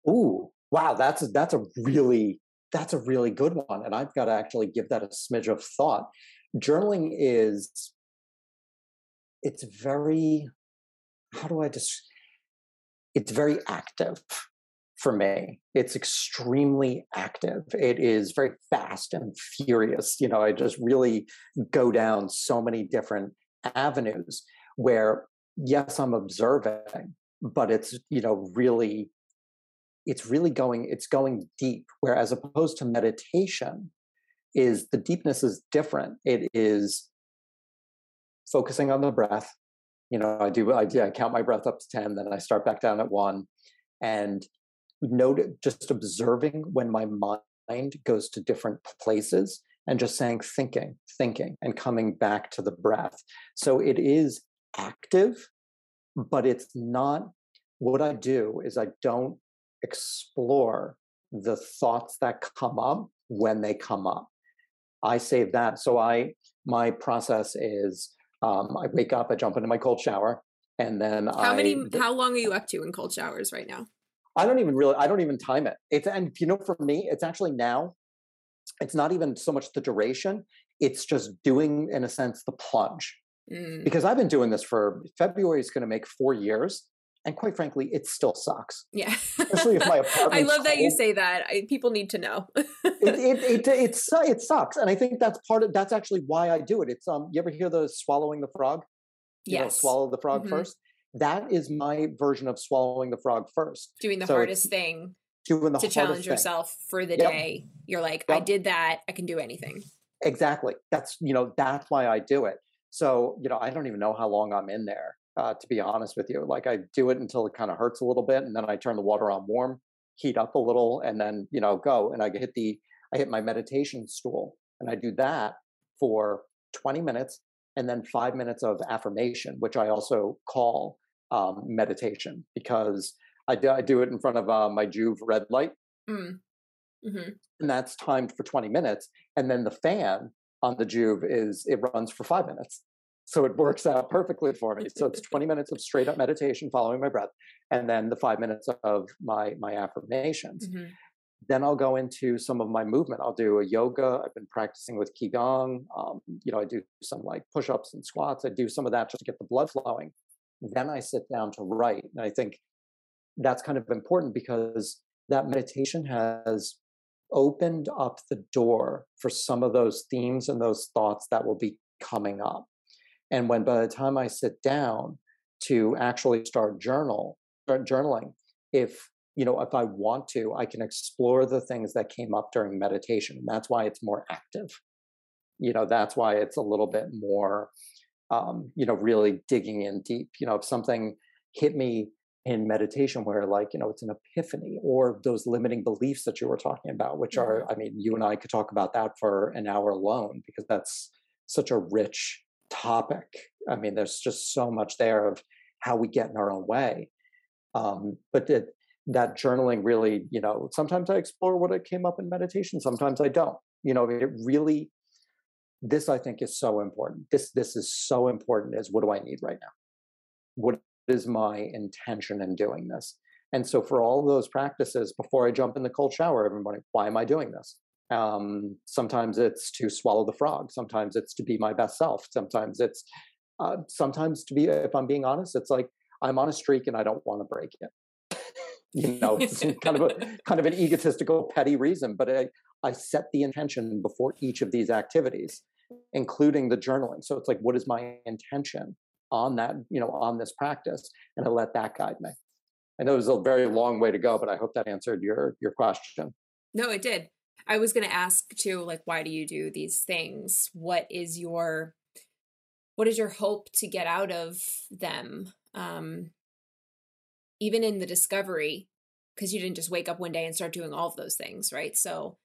Ooh, wow, that's a, that's a really that's a really good one, and I've got to actually give that a smidge of thought. Journaling is it's very how do I just it's very active for me. It's extremely active. It is very fast and furious. You know, I just really go down so many different avenues where yes, I'm observing, but it's, you know, really, it's really going, it's going deep. Whereas opposed to meditation, is the deepness is different. It is focusing on the breath. You know, I do, I, I count my breath up to 10, then I start back down at one. And note, just observing when my mind goes to different places and just saying thinking, thinking, and coming back to the breath. So it is active, but it's not what I do is I don't explore the thoughts that come up when they come up. I save that. So I my process is um, I wake up, I jump into my cold shower, and then how I, many how long are you up to in cold showers right now? I don't even really I don't even time it. It's and you know for me it's actually now it's not even so much the duration, it's just doing in a sense the plunge. Mm. Because I've been doing this for February is going to make four years. And quite frankly, it still sucks. Yeah. Especially if my apartment. I love that you say that. I, people need to know. it, it, it, it, it sucks. And I think that's part of, that's actually why I do it. It's, um, you ever hear the swallowing the frog? You yes. Know, swallow the frog mm-hmm. first. That is my version of swallowing the frog first. Doing the so hardest thing doing the to challenge yourself for the yep. day. You're like, yep. I did that. I can do anything. Exactly. That's, you know, that's why I do it. So, you know, I don't even know how long I'm in there, uh, to be honest with you. Like I do it until it kind of hurts a little bit, and then I turn the water on warm, heat up a little, and then, you know, go. And I hit the, I hit my meditation stool, and I do that for 20 minutes, and then five minutes of affirmation, which I also call um, meditation because I do, I do it in front of uh, my Joovv red light. Mm. Mm-hmm. And that's timed for 20 minutes. And then the fan on the Joovv is it runs for five minutes. So it works out perfectly for me. So it's 20 minutes of straight up meditation following my breath, and then the five minutes of my my affirmations. Mm-hmm. Then I'll go into some of my movement. I'll do a yoga. I've been practicing with qigong. Um, you know, I do some like push-ups and squats. I do some of that just to get the blood flowing. Then I sit down to write, and I think that's kind of important because that meditation has opened up the door for some of those themes and those thoughts that will be coming up. And when by the time I sit down to actually start journal, start journaling, if you know, if I want to, I can explore the things that came up during meditation. That's why it's more active. You know, that's why it's a little bit more, um, you know, really digging in deep. You know, if something hit me in meditation where like you know it's an epiphany or those limiting beliefs that you were talking about which are mm-hmm. i mean you and i could talk about that for an hour alone because that's such a rich topic i mean there's just so much there of how we get in our own way um, but the, that journaling really, you know, sometimes I explore what it came up in meditation, sometimes I don't. You know, it really this I think is so important. This this is so important is what do I need right now? What is my intention in doing this? And so for all those practices, before I jump in the cold shower every morning, why am I doing this? Um, sometimes it's to swallow the frog. Sometimes it's to be my best self. Sometimes it's uh, sometimes to be, if I'm being honest, it's like I'm on a streak and I don't want to break it. you know, it's kind of a kind of an egotistical, petty reason, but I, I set the intention before each of these activities, including the journaling. So it's like, what is my intention on that, you know, on this practice? And I let that guide me. I know it was a very long way to go, but I hope that answered your your question. No, it did. I was going to ask too, like, why do you do these things? What is your what is your hope to get out of them? Um, even in the discovery, because you didn't just wake up one day and start doing all of those things, right? So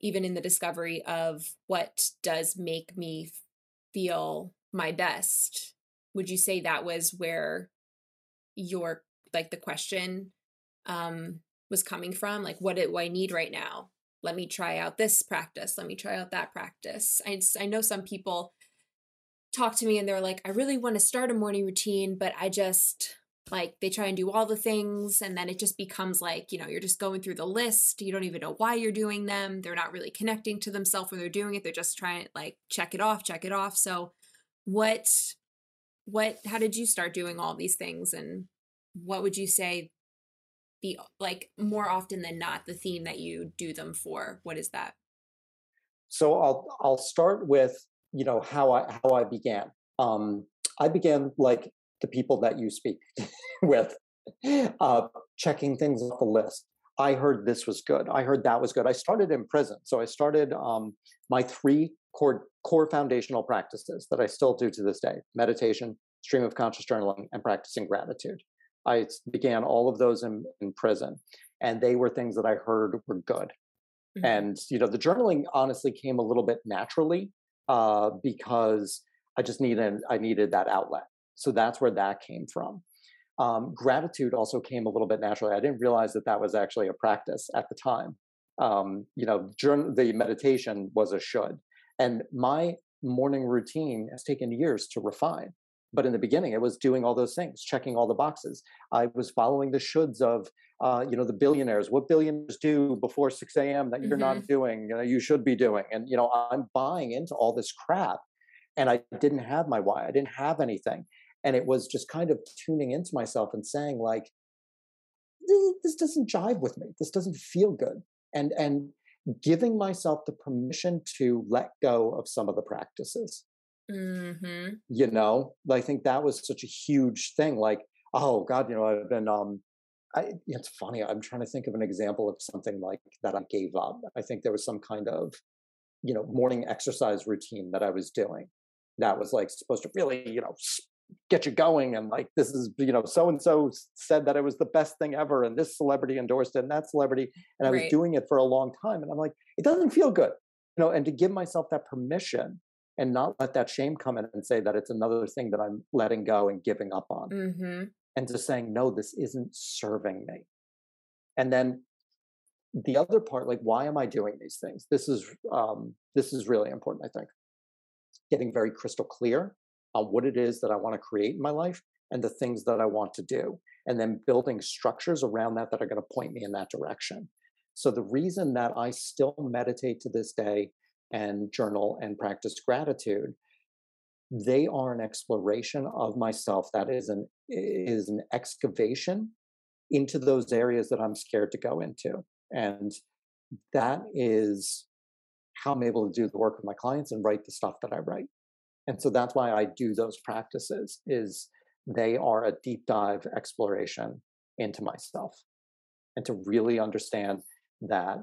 even in the discovery of what does make me feel my best, would you say that was where your like the question um was coming from? Like what do I need right now? Let me try out this practice. Let me try out that practice. I I know some people talk to me and they're like, I really want to start a morning routine, but I just like they try and do all the things and then it just becomes like you know you're just going through the list you don't even know why you're doing them they're not really connecting to themselves when they're doing it they're just trying to like check it off check it off so what what how did you start doing all these things and what would you say the like more often than not the theme that you do them for? What is that? So i'll i'll start with you know how i how i began. Um i began like the people that you speak with, uh, checking things off the list. I heard this was good. I heard that was good. I started in prison. So I started um, my three core, core foundational practices that I still do to this day meditation, stream of conscious journaling, and practicing gratitude. I began all of those in, in prison, and they were things that I heard were good. Mm-hmm. And, you know, the journaling honestly came a little bit naturally uh, because I just needed, I needed that outlet. So that's where that came from. Um, gratitude also came a little bit naturally. I didn't realize that that was actually a practice at the time. Um, you know, during the meditation was a should, and my morning routine has taken years to refine. But in the beginning, it was doing all those things, checking all the boxes. I was following the shoulds of, uh, you know, the billionaires. What billionaires do before 6 a.m. that you're mm-hmm. not doing? You know, you should be doing. And you know, I'm buying into all this crap, and I didn't have my why. I didn't have anything and it was just kind of tuning into myself and saying like this doesn't jive with me. This doesn't feel good. And and giving myself the permission to let go of some of the practices. Mm-hmm. you know? I think that was such a huge thing like oh god you know i've been um I, it's funny i'm trying to think of an example of something like that i gave up. I think there was some kind of you know morning exercise routine that i was doing that was like supposed to really you know get you going and like this is you know so and so said that it was the best thing ever and this celebrity endorsed it and that celebrity and i right. was doing it for a long time and i'm like it doesn't feel good you know and to give myself that permission and not let that shame come in and say that it's another thing that i'm letting go and giving up on mm-hmm. and just saying no this isn't serving me and then the other part like why am i doing these things this is um this is really important i think getting very crystal clear on what it is that I want to create in my life and the things that I want to do, and then building structures around that that are going to point me in that direction. So, the reason that I still meditate to this day and journal and practice gratitude, they are an exploration of myself that is an is an excavation into those areas that I'm scared to go into. And that is how I'm able to do the work with my clients and write the stuff that I write and so that's why i do those practices is they are a deep dive exploration into myself and to really understand that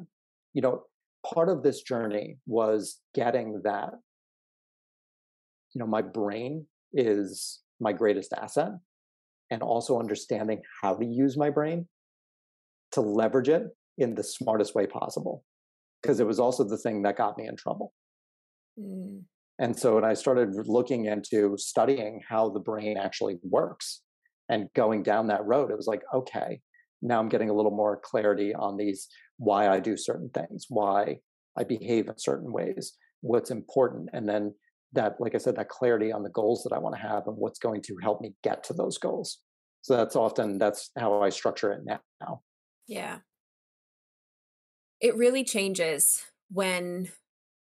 you know part of this journey was getting that you know my brain is my greatest asset and also understanding how to use my brain to leverage it in the smartest way possible because it was also the thing that got me in trouble mm. And so when I started looking into studying how the brain actually works and going down that road, it was like, okay, now i'm getting a little more clarity on these why i do certain things why i behave in certain ways what's important and then that like i said that clarity on the goals that i want to have and what's going to help me get to those goals. So that's often that's how i structure it now. Yeah. It really changes when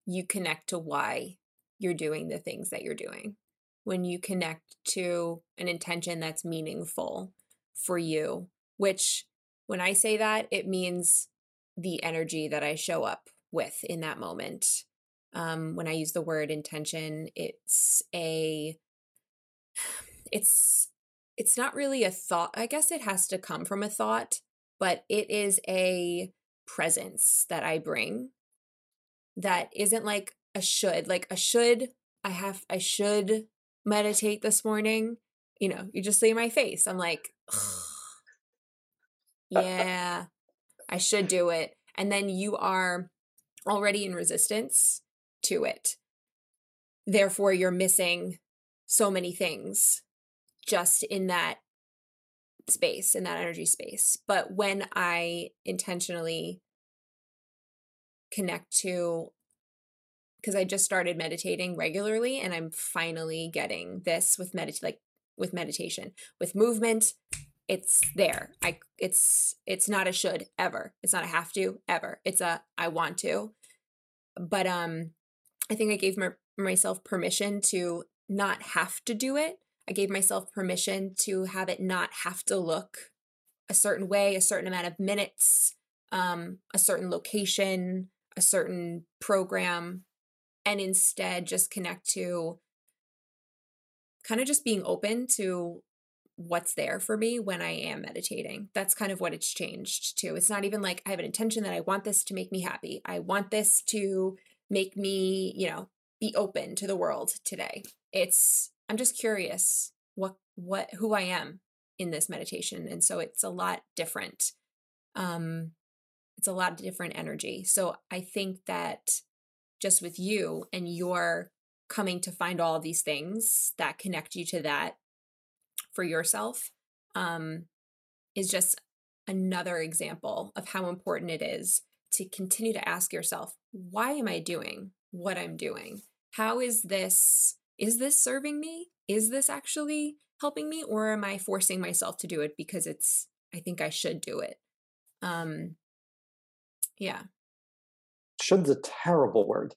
you connect to why you're doing the things that you're doing when you connect to an intention that's meaningful for you which when i say that it means the energy that i show up with in that moment um, when I use the word intention, it's a it's it's not really a thought. I guess it has to come from a thought, but it is a presence that I bring that isn't like a should. Like a should, I have I should meditate this morning. You know, you just see my face. I'm like, yeah, I should do it. And then you are already in resistance to it. Therefore, you're missing so many things just in that space, in that energy space. But when I intentionally connect to, because I just started meditating regularly and I'm finally getting this with medit like with meditation, with movement, it's there. I it's it's not a should ever. It's not a have to ever. It's a I want to. But um I think I gave my, myself permission to not have to do it. I gave myself permission to have it not have to look a certain way, a certain amount of minutes, um, a certain location, a certain program, and instead just connect to kind of just being open to what's there for me when I am meditating. That's kind of what it's changed to. It's not even like I have an intention that I want this to make me happy. I want this to make me, you know, be open to the world today. It's I'm just curious what what who I am in this meditation and so it's a lot different. Um it's a lot of different energy. So I think that just with you and your coming to find all these things that connect you to that for yourself um, is just another example of how important it is to continue to ask yourself, why am I doing what I'm doing? How is this is this serving me? Is this actually helping me or am I forcing myself to do it because it's I think I should do it? Um yeah. Should's a terrible word.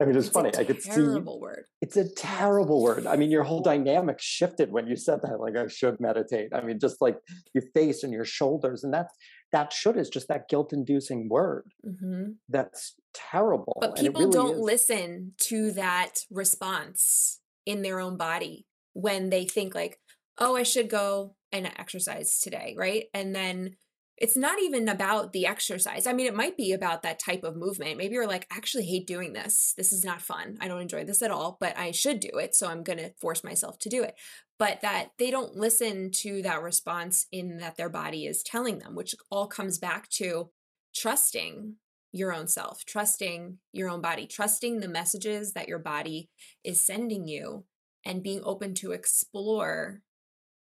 I mean, it's, it's funny. I could see. Terrible word. It's a terrible word. I mean, your whole dynamic shifted when you said that. Like, I should meditate. I mean, just like your face and your shoulders, and that's that should is just that guilt-inducing word. Mm-hmm. That's terrible. But people really don't is. listen to that response in their own body when they think like, "Oh, I should go and exercise today," right? And then it's not even about the exercise. I mean, it might be about that type of movement. Maybe you're like, I actually hate doing this. This is not fun. I don't enjoy this at all, but I should do it. So I'm going to force myself to do it. But that they don't listen to that response in that their body is telling them, which all comes back to trusting your own self, trusting your own body, trusting the messages that your body is sending you, and being open to explore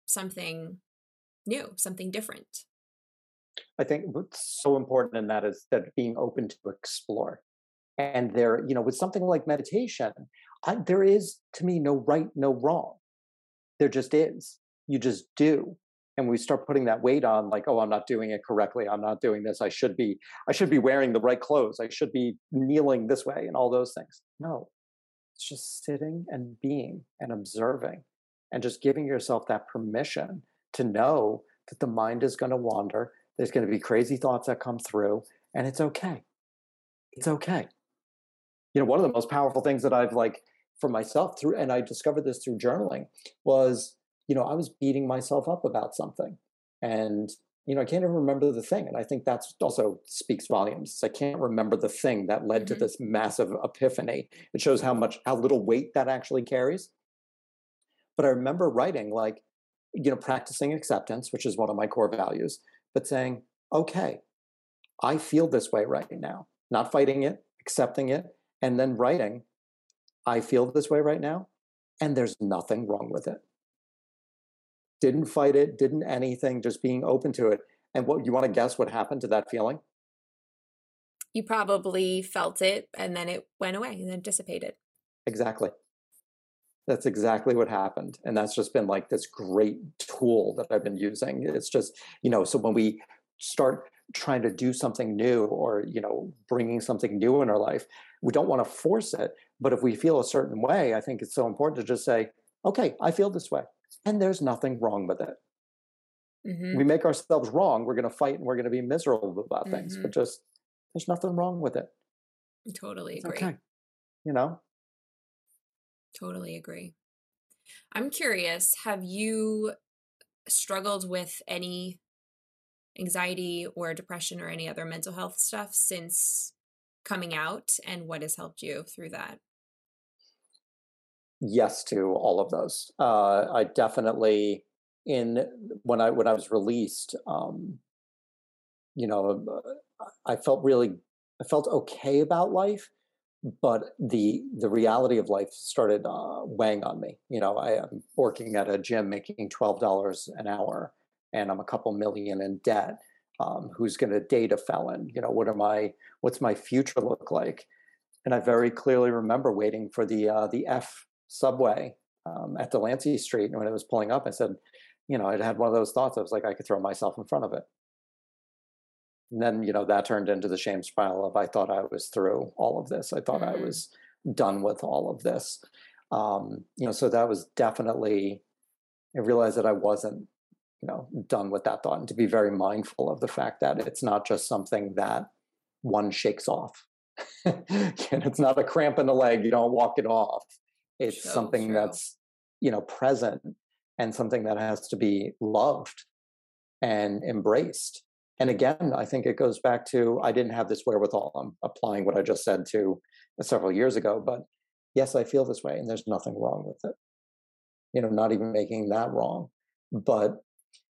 something new, something different. I think what's so important in that is that being open to explore. And there, you know, with something like meditation, I, there is to me no right, no wrong. There just is. You just do. And we start putting that weight on, like, oh, I'm not doing it correctly. I'm not doing this. I should be, I should be wearing the right clothes. I should be kneeling this way and all those things. No, it's just sitting and being and observing and just giving yourself that permission to know that the mind is going to wander there's going to be crazy thoughts that come through, and it's okay. It's okay. You know, one of the most powerful things that I've like for myself through, and I discovered this through journaling, was, you know, I was beating myself up about something. And, you know, I can't even remember the thing. And I think that's also speaks volumes. I can't remember the thing that led mm-hmm. to this massive epiphany. It shows how much, how little weight that actually carries. But I remember writing, like, you know, practicing acceptance, which is one of my core values, but saying, okay, I feel this way right now, not fighting it, accepting it, and then writing, I feel this way right now, and there's nothing wrong with it. Didn't fight it, didn't anything, just being open to it. And what you want to guess what happened to that feeling? You probably felt it and then it went away and then dissipated. Exactly. That's exactly what happened. And that's just been like this great tool that I've been using. It's just, you know, so when we start trying to do something new or, you know, bringing something new in our life, we don't want to force it. But if we feel a certain way, I think it's so important to just say, okay, I feel this way. And there's nothing wrong with it. Mm-hmm. We make ourselves wrong. We're going to fight and we're going to be miserable about mm-hmm. things, but just there's nothing wrong with it. Totally agree. Okay. You know? Totally agree. I'm curious, have you struggled with any anxiety or depression or any other mental health stuff since coming out and what has helped you through that? Yes to all of those. Uh, I definitely in when I when I was released, um, you know, uh, I felt really I felt okay about life, but the the reality of life started uh, weighing on me. You know, I am working at a gym making twelve dollars an hour, and I'm a couple million in debt. Um, who's going to date a felon? You know, what am I? What's my future look like? And I very clearly remember waiting for the uh, the F subway um, at Delancey Street, and when it was pulling up, I said, you know, I had one of those thoughts. I was like, I could throw myself in front of it. And then, you know, that turned into the shame spiral of I thought I was through all of this. I thought mm-hmm. I was done with all of this. Um, you know, so that was definitely, I realized that I wasn't, you know, done with that thought and to be very mindful of the fact that it's not just something that one shakes off. and it's not a cramp in the leg, you don't walk it off. It's so something true. that's, you know, present and something that has to be loved and embraced and again, I think it goes back to I didn't have this wherewithal. I'm applying what I just said to several years ago, but yes, I feel this way, and there's nothing wrong with it. You know, not even making that wrong, but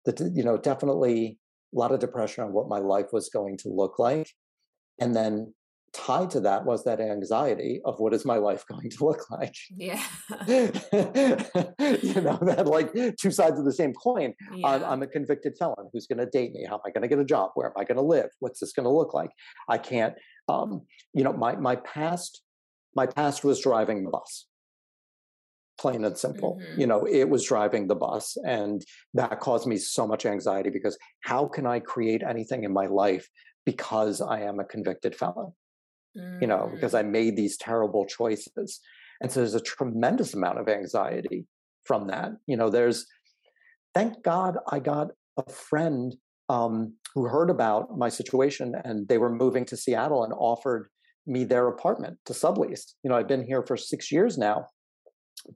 the you know definitely a lot of depression on what my life was going to look like, and then tied to that was that anxiety of what is my life going to look like. Yeah. You know that like two sides of the same coin. Yeah. I'm, I'm, a convicted felon. Who's going to date me? How am i going to get a job? Where am i going to live? What's this going to look like? I can't um, you know my my past my past was driving the bus. Plain and simple. Mm-hmm. you know it was driving the bus and that caused me so much anxiety because how can i create anything in my life because i am a convicted felon mm. you know, because I mm. made these terrible choices. And so there's a tremendous amount of anxiety from that. You know, there's, thank God I got a friend um, who heard about my situation and they were moving to Seattle and offered me their apartment to sublease. You know, I've been here for six years now.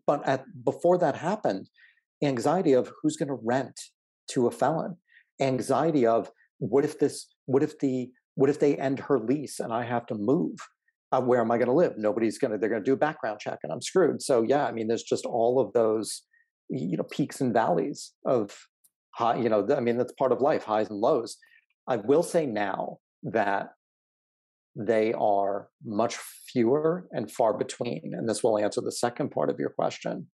But at before that happened, anxiety of who's going to rent to a felon, anxiety of what if this, what if the what if they end her lease and I have to move? Uh, where am I going to live? Nobody's going to, they're going to do a background check and I'm screwed. So, yeah, I mean, there's just all of those, you know, peaks and valleys of high, you know, I mean, that's part of life, highs and lows. I will say now that they are much fewer and far between. And this will answer the second part of your question.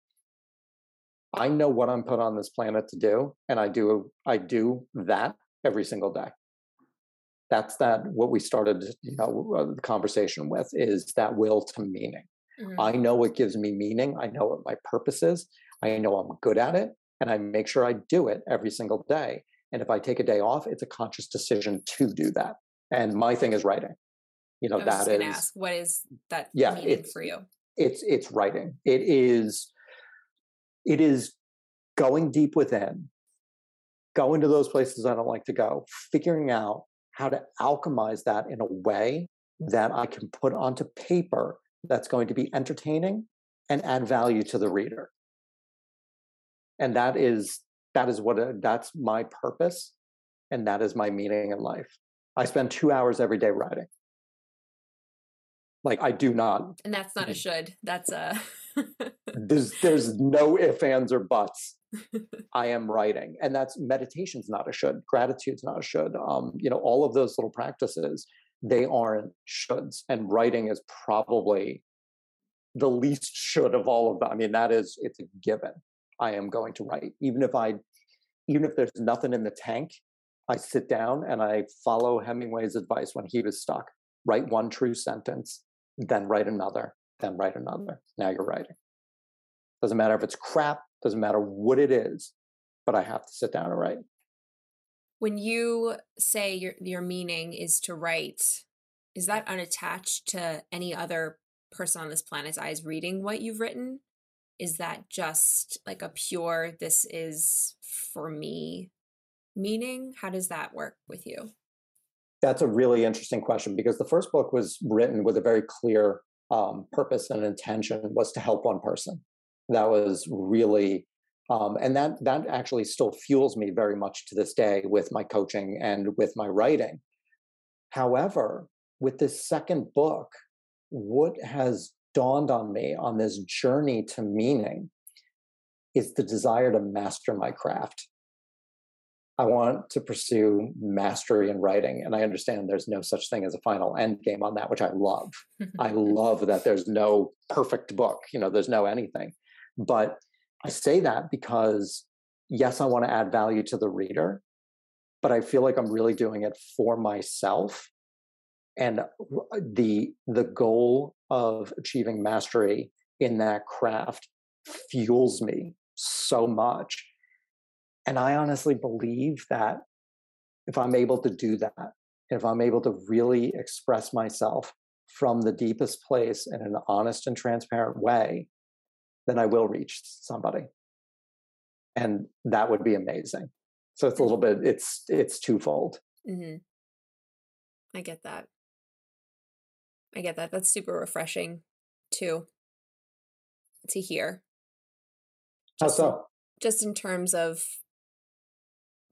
I know what I'm put on this planet to do, and I do I do that every single day that's that what we started you know uh, the conversation with is that will to meaning. Mm-hmm. i know what gives me meaning i know what my purpose is i know i'm good at it and i make sure i do it every single day and if i take a day off it's a conscious decision to do that and my thing is writing. You know that is ask, what is that yeah meaning for you? it's it's writing. It is it is going deep within going to those places i don't like to go figuring out how to alchemize that in a way that I can put onto paper that's going to be entertaining and add value to the reader. And that is that is what a, that's my purpose and that is my meaning in life. I spend 2 hours every day writing. Like I do not. And that's not a mm-hmm. should. That's a there's there's no ifs, ands, or buts. I am writing. And that's meditation's not a should, gratitude's not a should. Um, you know, all of those little practices, they aren't shoulds. And writing is probably the least should of all of them. I mean, that is it's a given. I am going to write. Even if I even if there's nothing in the tank, I sit down and I follow Hemingway's advice when he was stuck. Write one true sentence, then write another, then write another. Now you're writing. Doesn't matter if it's crap, doesn't matter what it is, but I have to sit down and write. When you say your your meaning is to write, is that unattached to any other person on this planet's eyes reading what you've written? Is that just like a pure this is for me meaning? How does that work with you? That's a really interesting question because the first book was written with a very clear um, purpose and intention was to help one person. That was really, um, and that that actually still fuels me very much to this day with my coaching and with my writing. However, with this second book, what has dawned on me on this journey to meaning is the desire to master my craft. I want to pursue mastery in writing. And I understand there's no such thing as a final end game on that, which I love. I love that there's no perfect book, you know, there's no anything. But I say that because, yes, I want to add value to the reader, but I feel like I'm really doing it for myself. And uh, the the goal of achieving mastery in that craft fuels me so much and I honestly believe that if I'm able to do that, if I'm able to really express myself from the deepest place in an honest and transparent way, then I will reach somebody. And that would be amazing. So it's a little bit, it's it's twofold. Mm-hmm. I get that. I get that. That's super refreshing too to hear. Just How so? just in terms of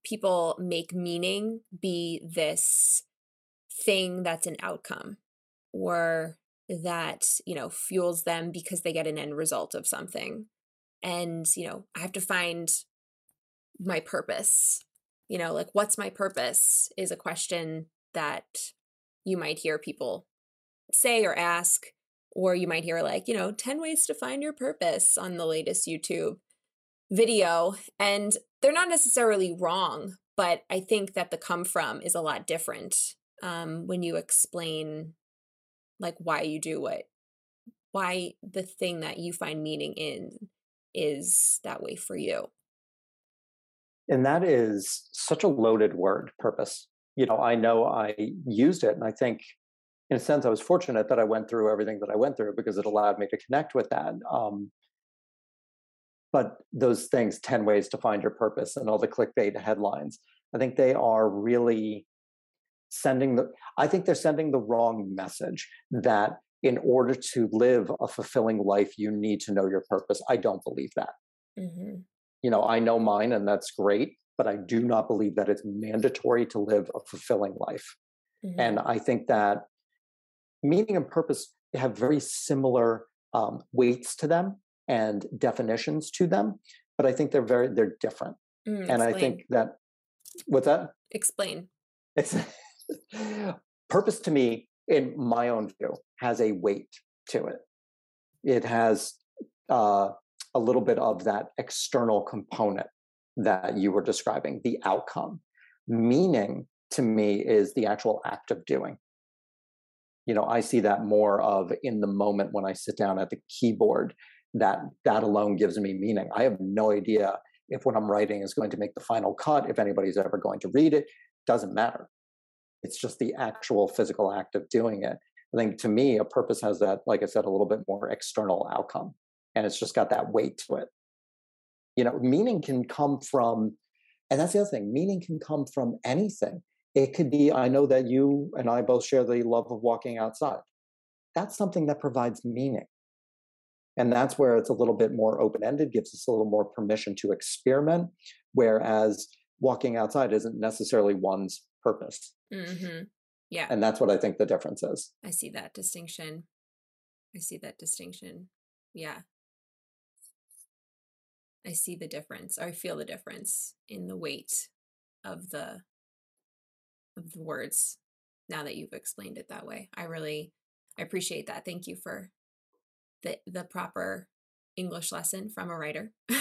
people make meaning be this thing that's an outcome or that you know fuels them because they get an end result of something. And you know i have to find my purpose. You know like what's my purpose is a question that you might hear people say or ask or you might hear like you know 10 ways to find your purpose on the latest youtube video. And they're not necessarily wrong, but I think that the come from is a lot different um, when you explain like why you do what, why the thing that you find meaning in is that way for you. And that is such a loaded word, purpose. You know, I know I used it, and I think in a sense I was fortunate that I went through everything that I went through because it allowed me to connect with that. Um, but those things 10 ways to find your purpose and all the clickbait headlines i think they are really sending the i think they're sending the wrong message that in order to live a fulfilling life you need to know your purpose. I don't believe that. Mm-hmm. you know i know mine and that's great but i do not believe that it's mandatory to live a fulfilling life. Mm-hmm. and i think that meaning and purpose have very similar um, weights to them and definitions to them but i think they're very they're different. Mm, and i think that what's that? Explain. It's purpose to me in my own view has a weight to it it has uh, a little bit of that external component that you were describing the outcome meaning to me is the actual act of doing you know i see that more of in the moment when i sit down at the keyboard that that alone gives me meaning. I have no idea if what I'm writing is going to make the final cut, if anybody's ever going to read it, doesn't matter. It's just the actual physical act of doing it. I think to me, a purpose has that, like I said, a little bit more external outcome. And it's just got that weight to it. You know, meaning can come from, and that's the other thing, meaning can come from anything. It could be, I know that you and I both share the love of walking outside. That's something that provides meaning. And that's where it's a little bit more open ended, gives us a little more permission to experiment, whereas walking outside isn't necessarily one's purpose. Mm-hmm. Yeah. And that's what I think the difference is. I see that distinction. I see that distinction. Yeah. I see the difference. I feel the difference in the weight of the of the words now that you've explained it that way. I really I appreciate that. Thank you for the the proper English lesson from a writer.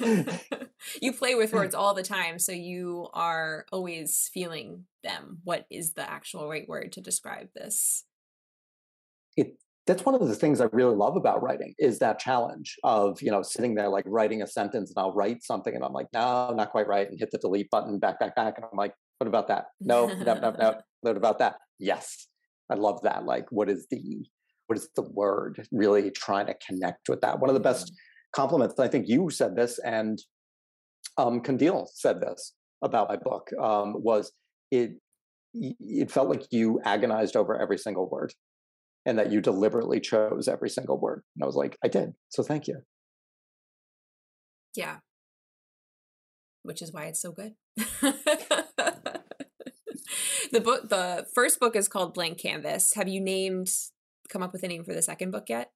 you play with words all the time, so you are always feeling them. What is the actual right word to describe this? It that's one of the things I really love about writing is that challenge of, you know, sitting there like writing a sentence and I'll write something and I'm like, no, not quite right. And hit the delete button, back, back, back. And I'm like, what about that? No, no, no, no. What about that? Yes. I love that. Like, what is the, what is the word really trying to connect with that? One of the best mm-hmm. compliments, I think you said this and um, Kandil said this about my book um, was it, it felt like you agonized over every single word and that you deliberately chose every single word. And I was like, I did. So thank you. Yeah. Which is why it's so good. the book the first book is called Blank Canvas. Have you named come up with a name for the second book yet?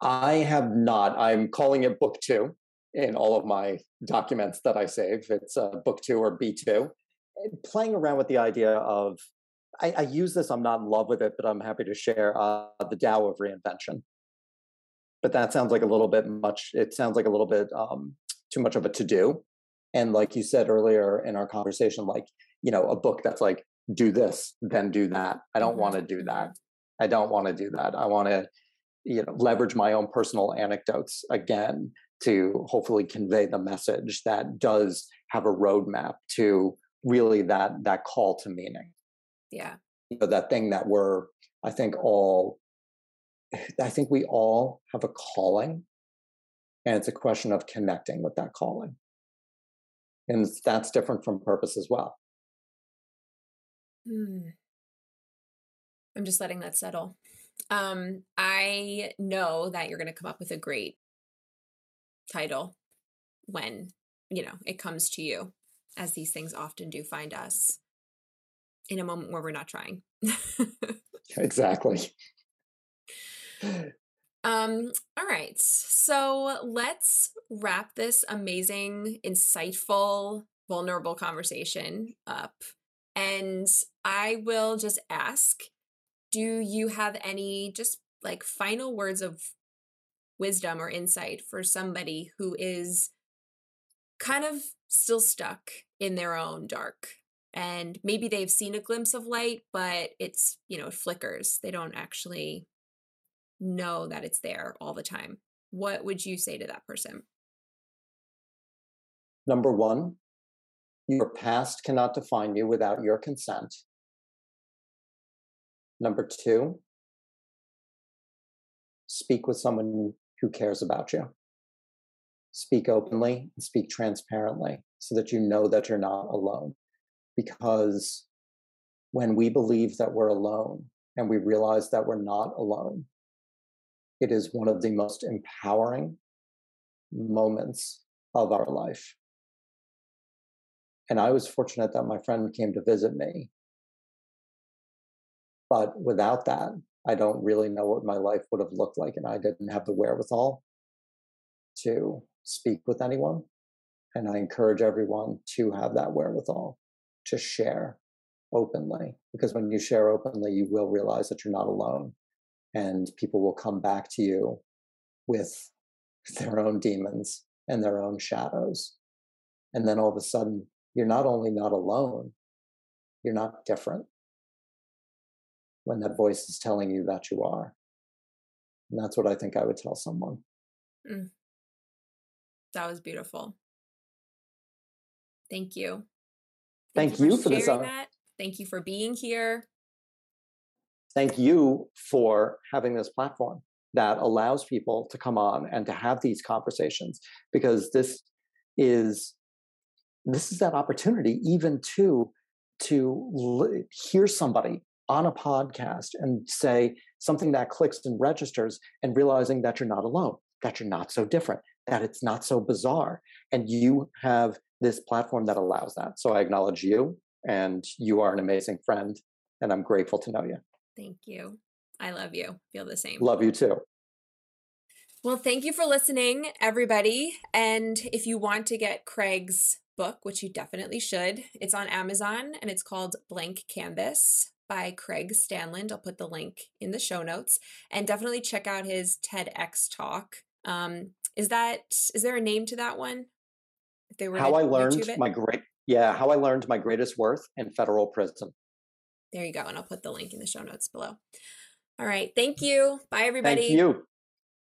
I have not. I'm calling it book 2 in all of my documents that I save. It's uh, book 2 or B2. Playing around with the idea of I, I, use this. I'm not in love with it, but I'm happy to share uh, the Tao of reinvention. But that sounds like a little bit much. It sounds like a little bit um, too much of a to do. And like you said earlier in our conversation, like you know, a book that's like do this, then do that. I don't mm-hmm. want to do that. I don't want to do that. I want to, you know, leverage my own personal anecdotes again to hopefully convey the message that does have a roadmap to really that that call to meaning. Yeah. You know, that thing that we're, I think, all, I think we all have a calling. And it's a question of connecting with that calling. And that's different from purpose as well. Hmm. I'm just letting that settle. Um, I know that you're going to come up with a great title when, you know, it comes to you, as these things often do find us in a moment where we're not trying. exactly. Um, all right. So let's wrap this amazing, insightful, vulnerable conversation up. And I will just ask do you have any just like final words of wisdom or insight for somebody who is kind of still stuck in their own dark. And maybe they've seen a glimpse of light but it's you know it flickers. They don't actually know that it's there all the time. What would you say to that person? Number 1 your past cannot define you without your consent. Number 2 speak with someone who cares about you speak openly and speak transparently so that you know that you're not alone because when we believe that we're alone and we realize that we're not alone, it is one of the most empowering moments of our life. And I was fortunate that my friend came to visit me. But without that, I don't really know what my life would have looked like. And I didn't have the wherewithal to speak with anyone. And I encourage everyone to have that wherewithal to share openly because when you share openly you will realize that you're not alone and people will come back to you with their own demons and their own shadows and then all of a sudden you're not only not alone you're not different when that voice is telling you that you are and that's what i think i would tell someone mm. that was beautiful thank you Thank, Thank you, you, for, for this. That. Thank you for being here. Thank you for having this platform that allows people to come on and to have these conversations because this is this is that opportunity even to to hear somebody on a podcast and say something that clicks and registers and realizing that you're not alone that you're not so different that it's not so bizarre and you have this platform that allows that. So I acknowledge you, and you are an amazing friend, and I'm grateful to know you. Thank you. I love you. Feel the same. Love you too. Well, thank you for listening, everybody. And if you want to get Craig's book, which you definitely should, it's on Amazon and it's called Blank Canvas by Craig Stanland. I'll put the link in the show notes. And definitely check out his TEDx talk. Um, is that is there a name to that one? If they were how I learned my great yeah, how I learned my greatest worth in federal prison. There you go. And I'll put the link in the show notes below. All right. Thank you. Bye, everybody. Thank you.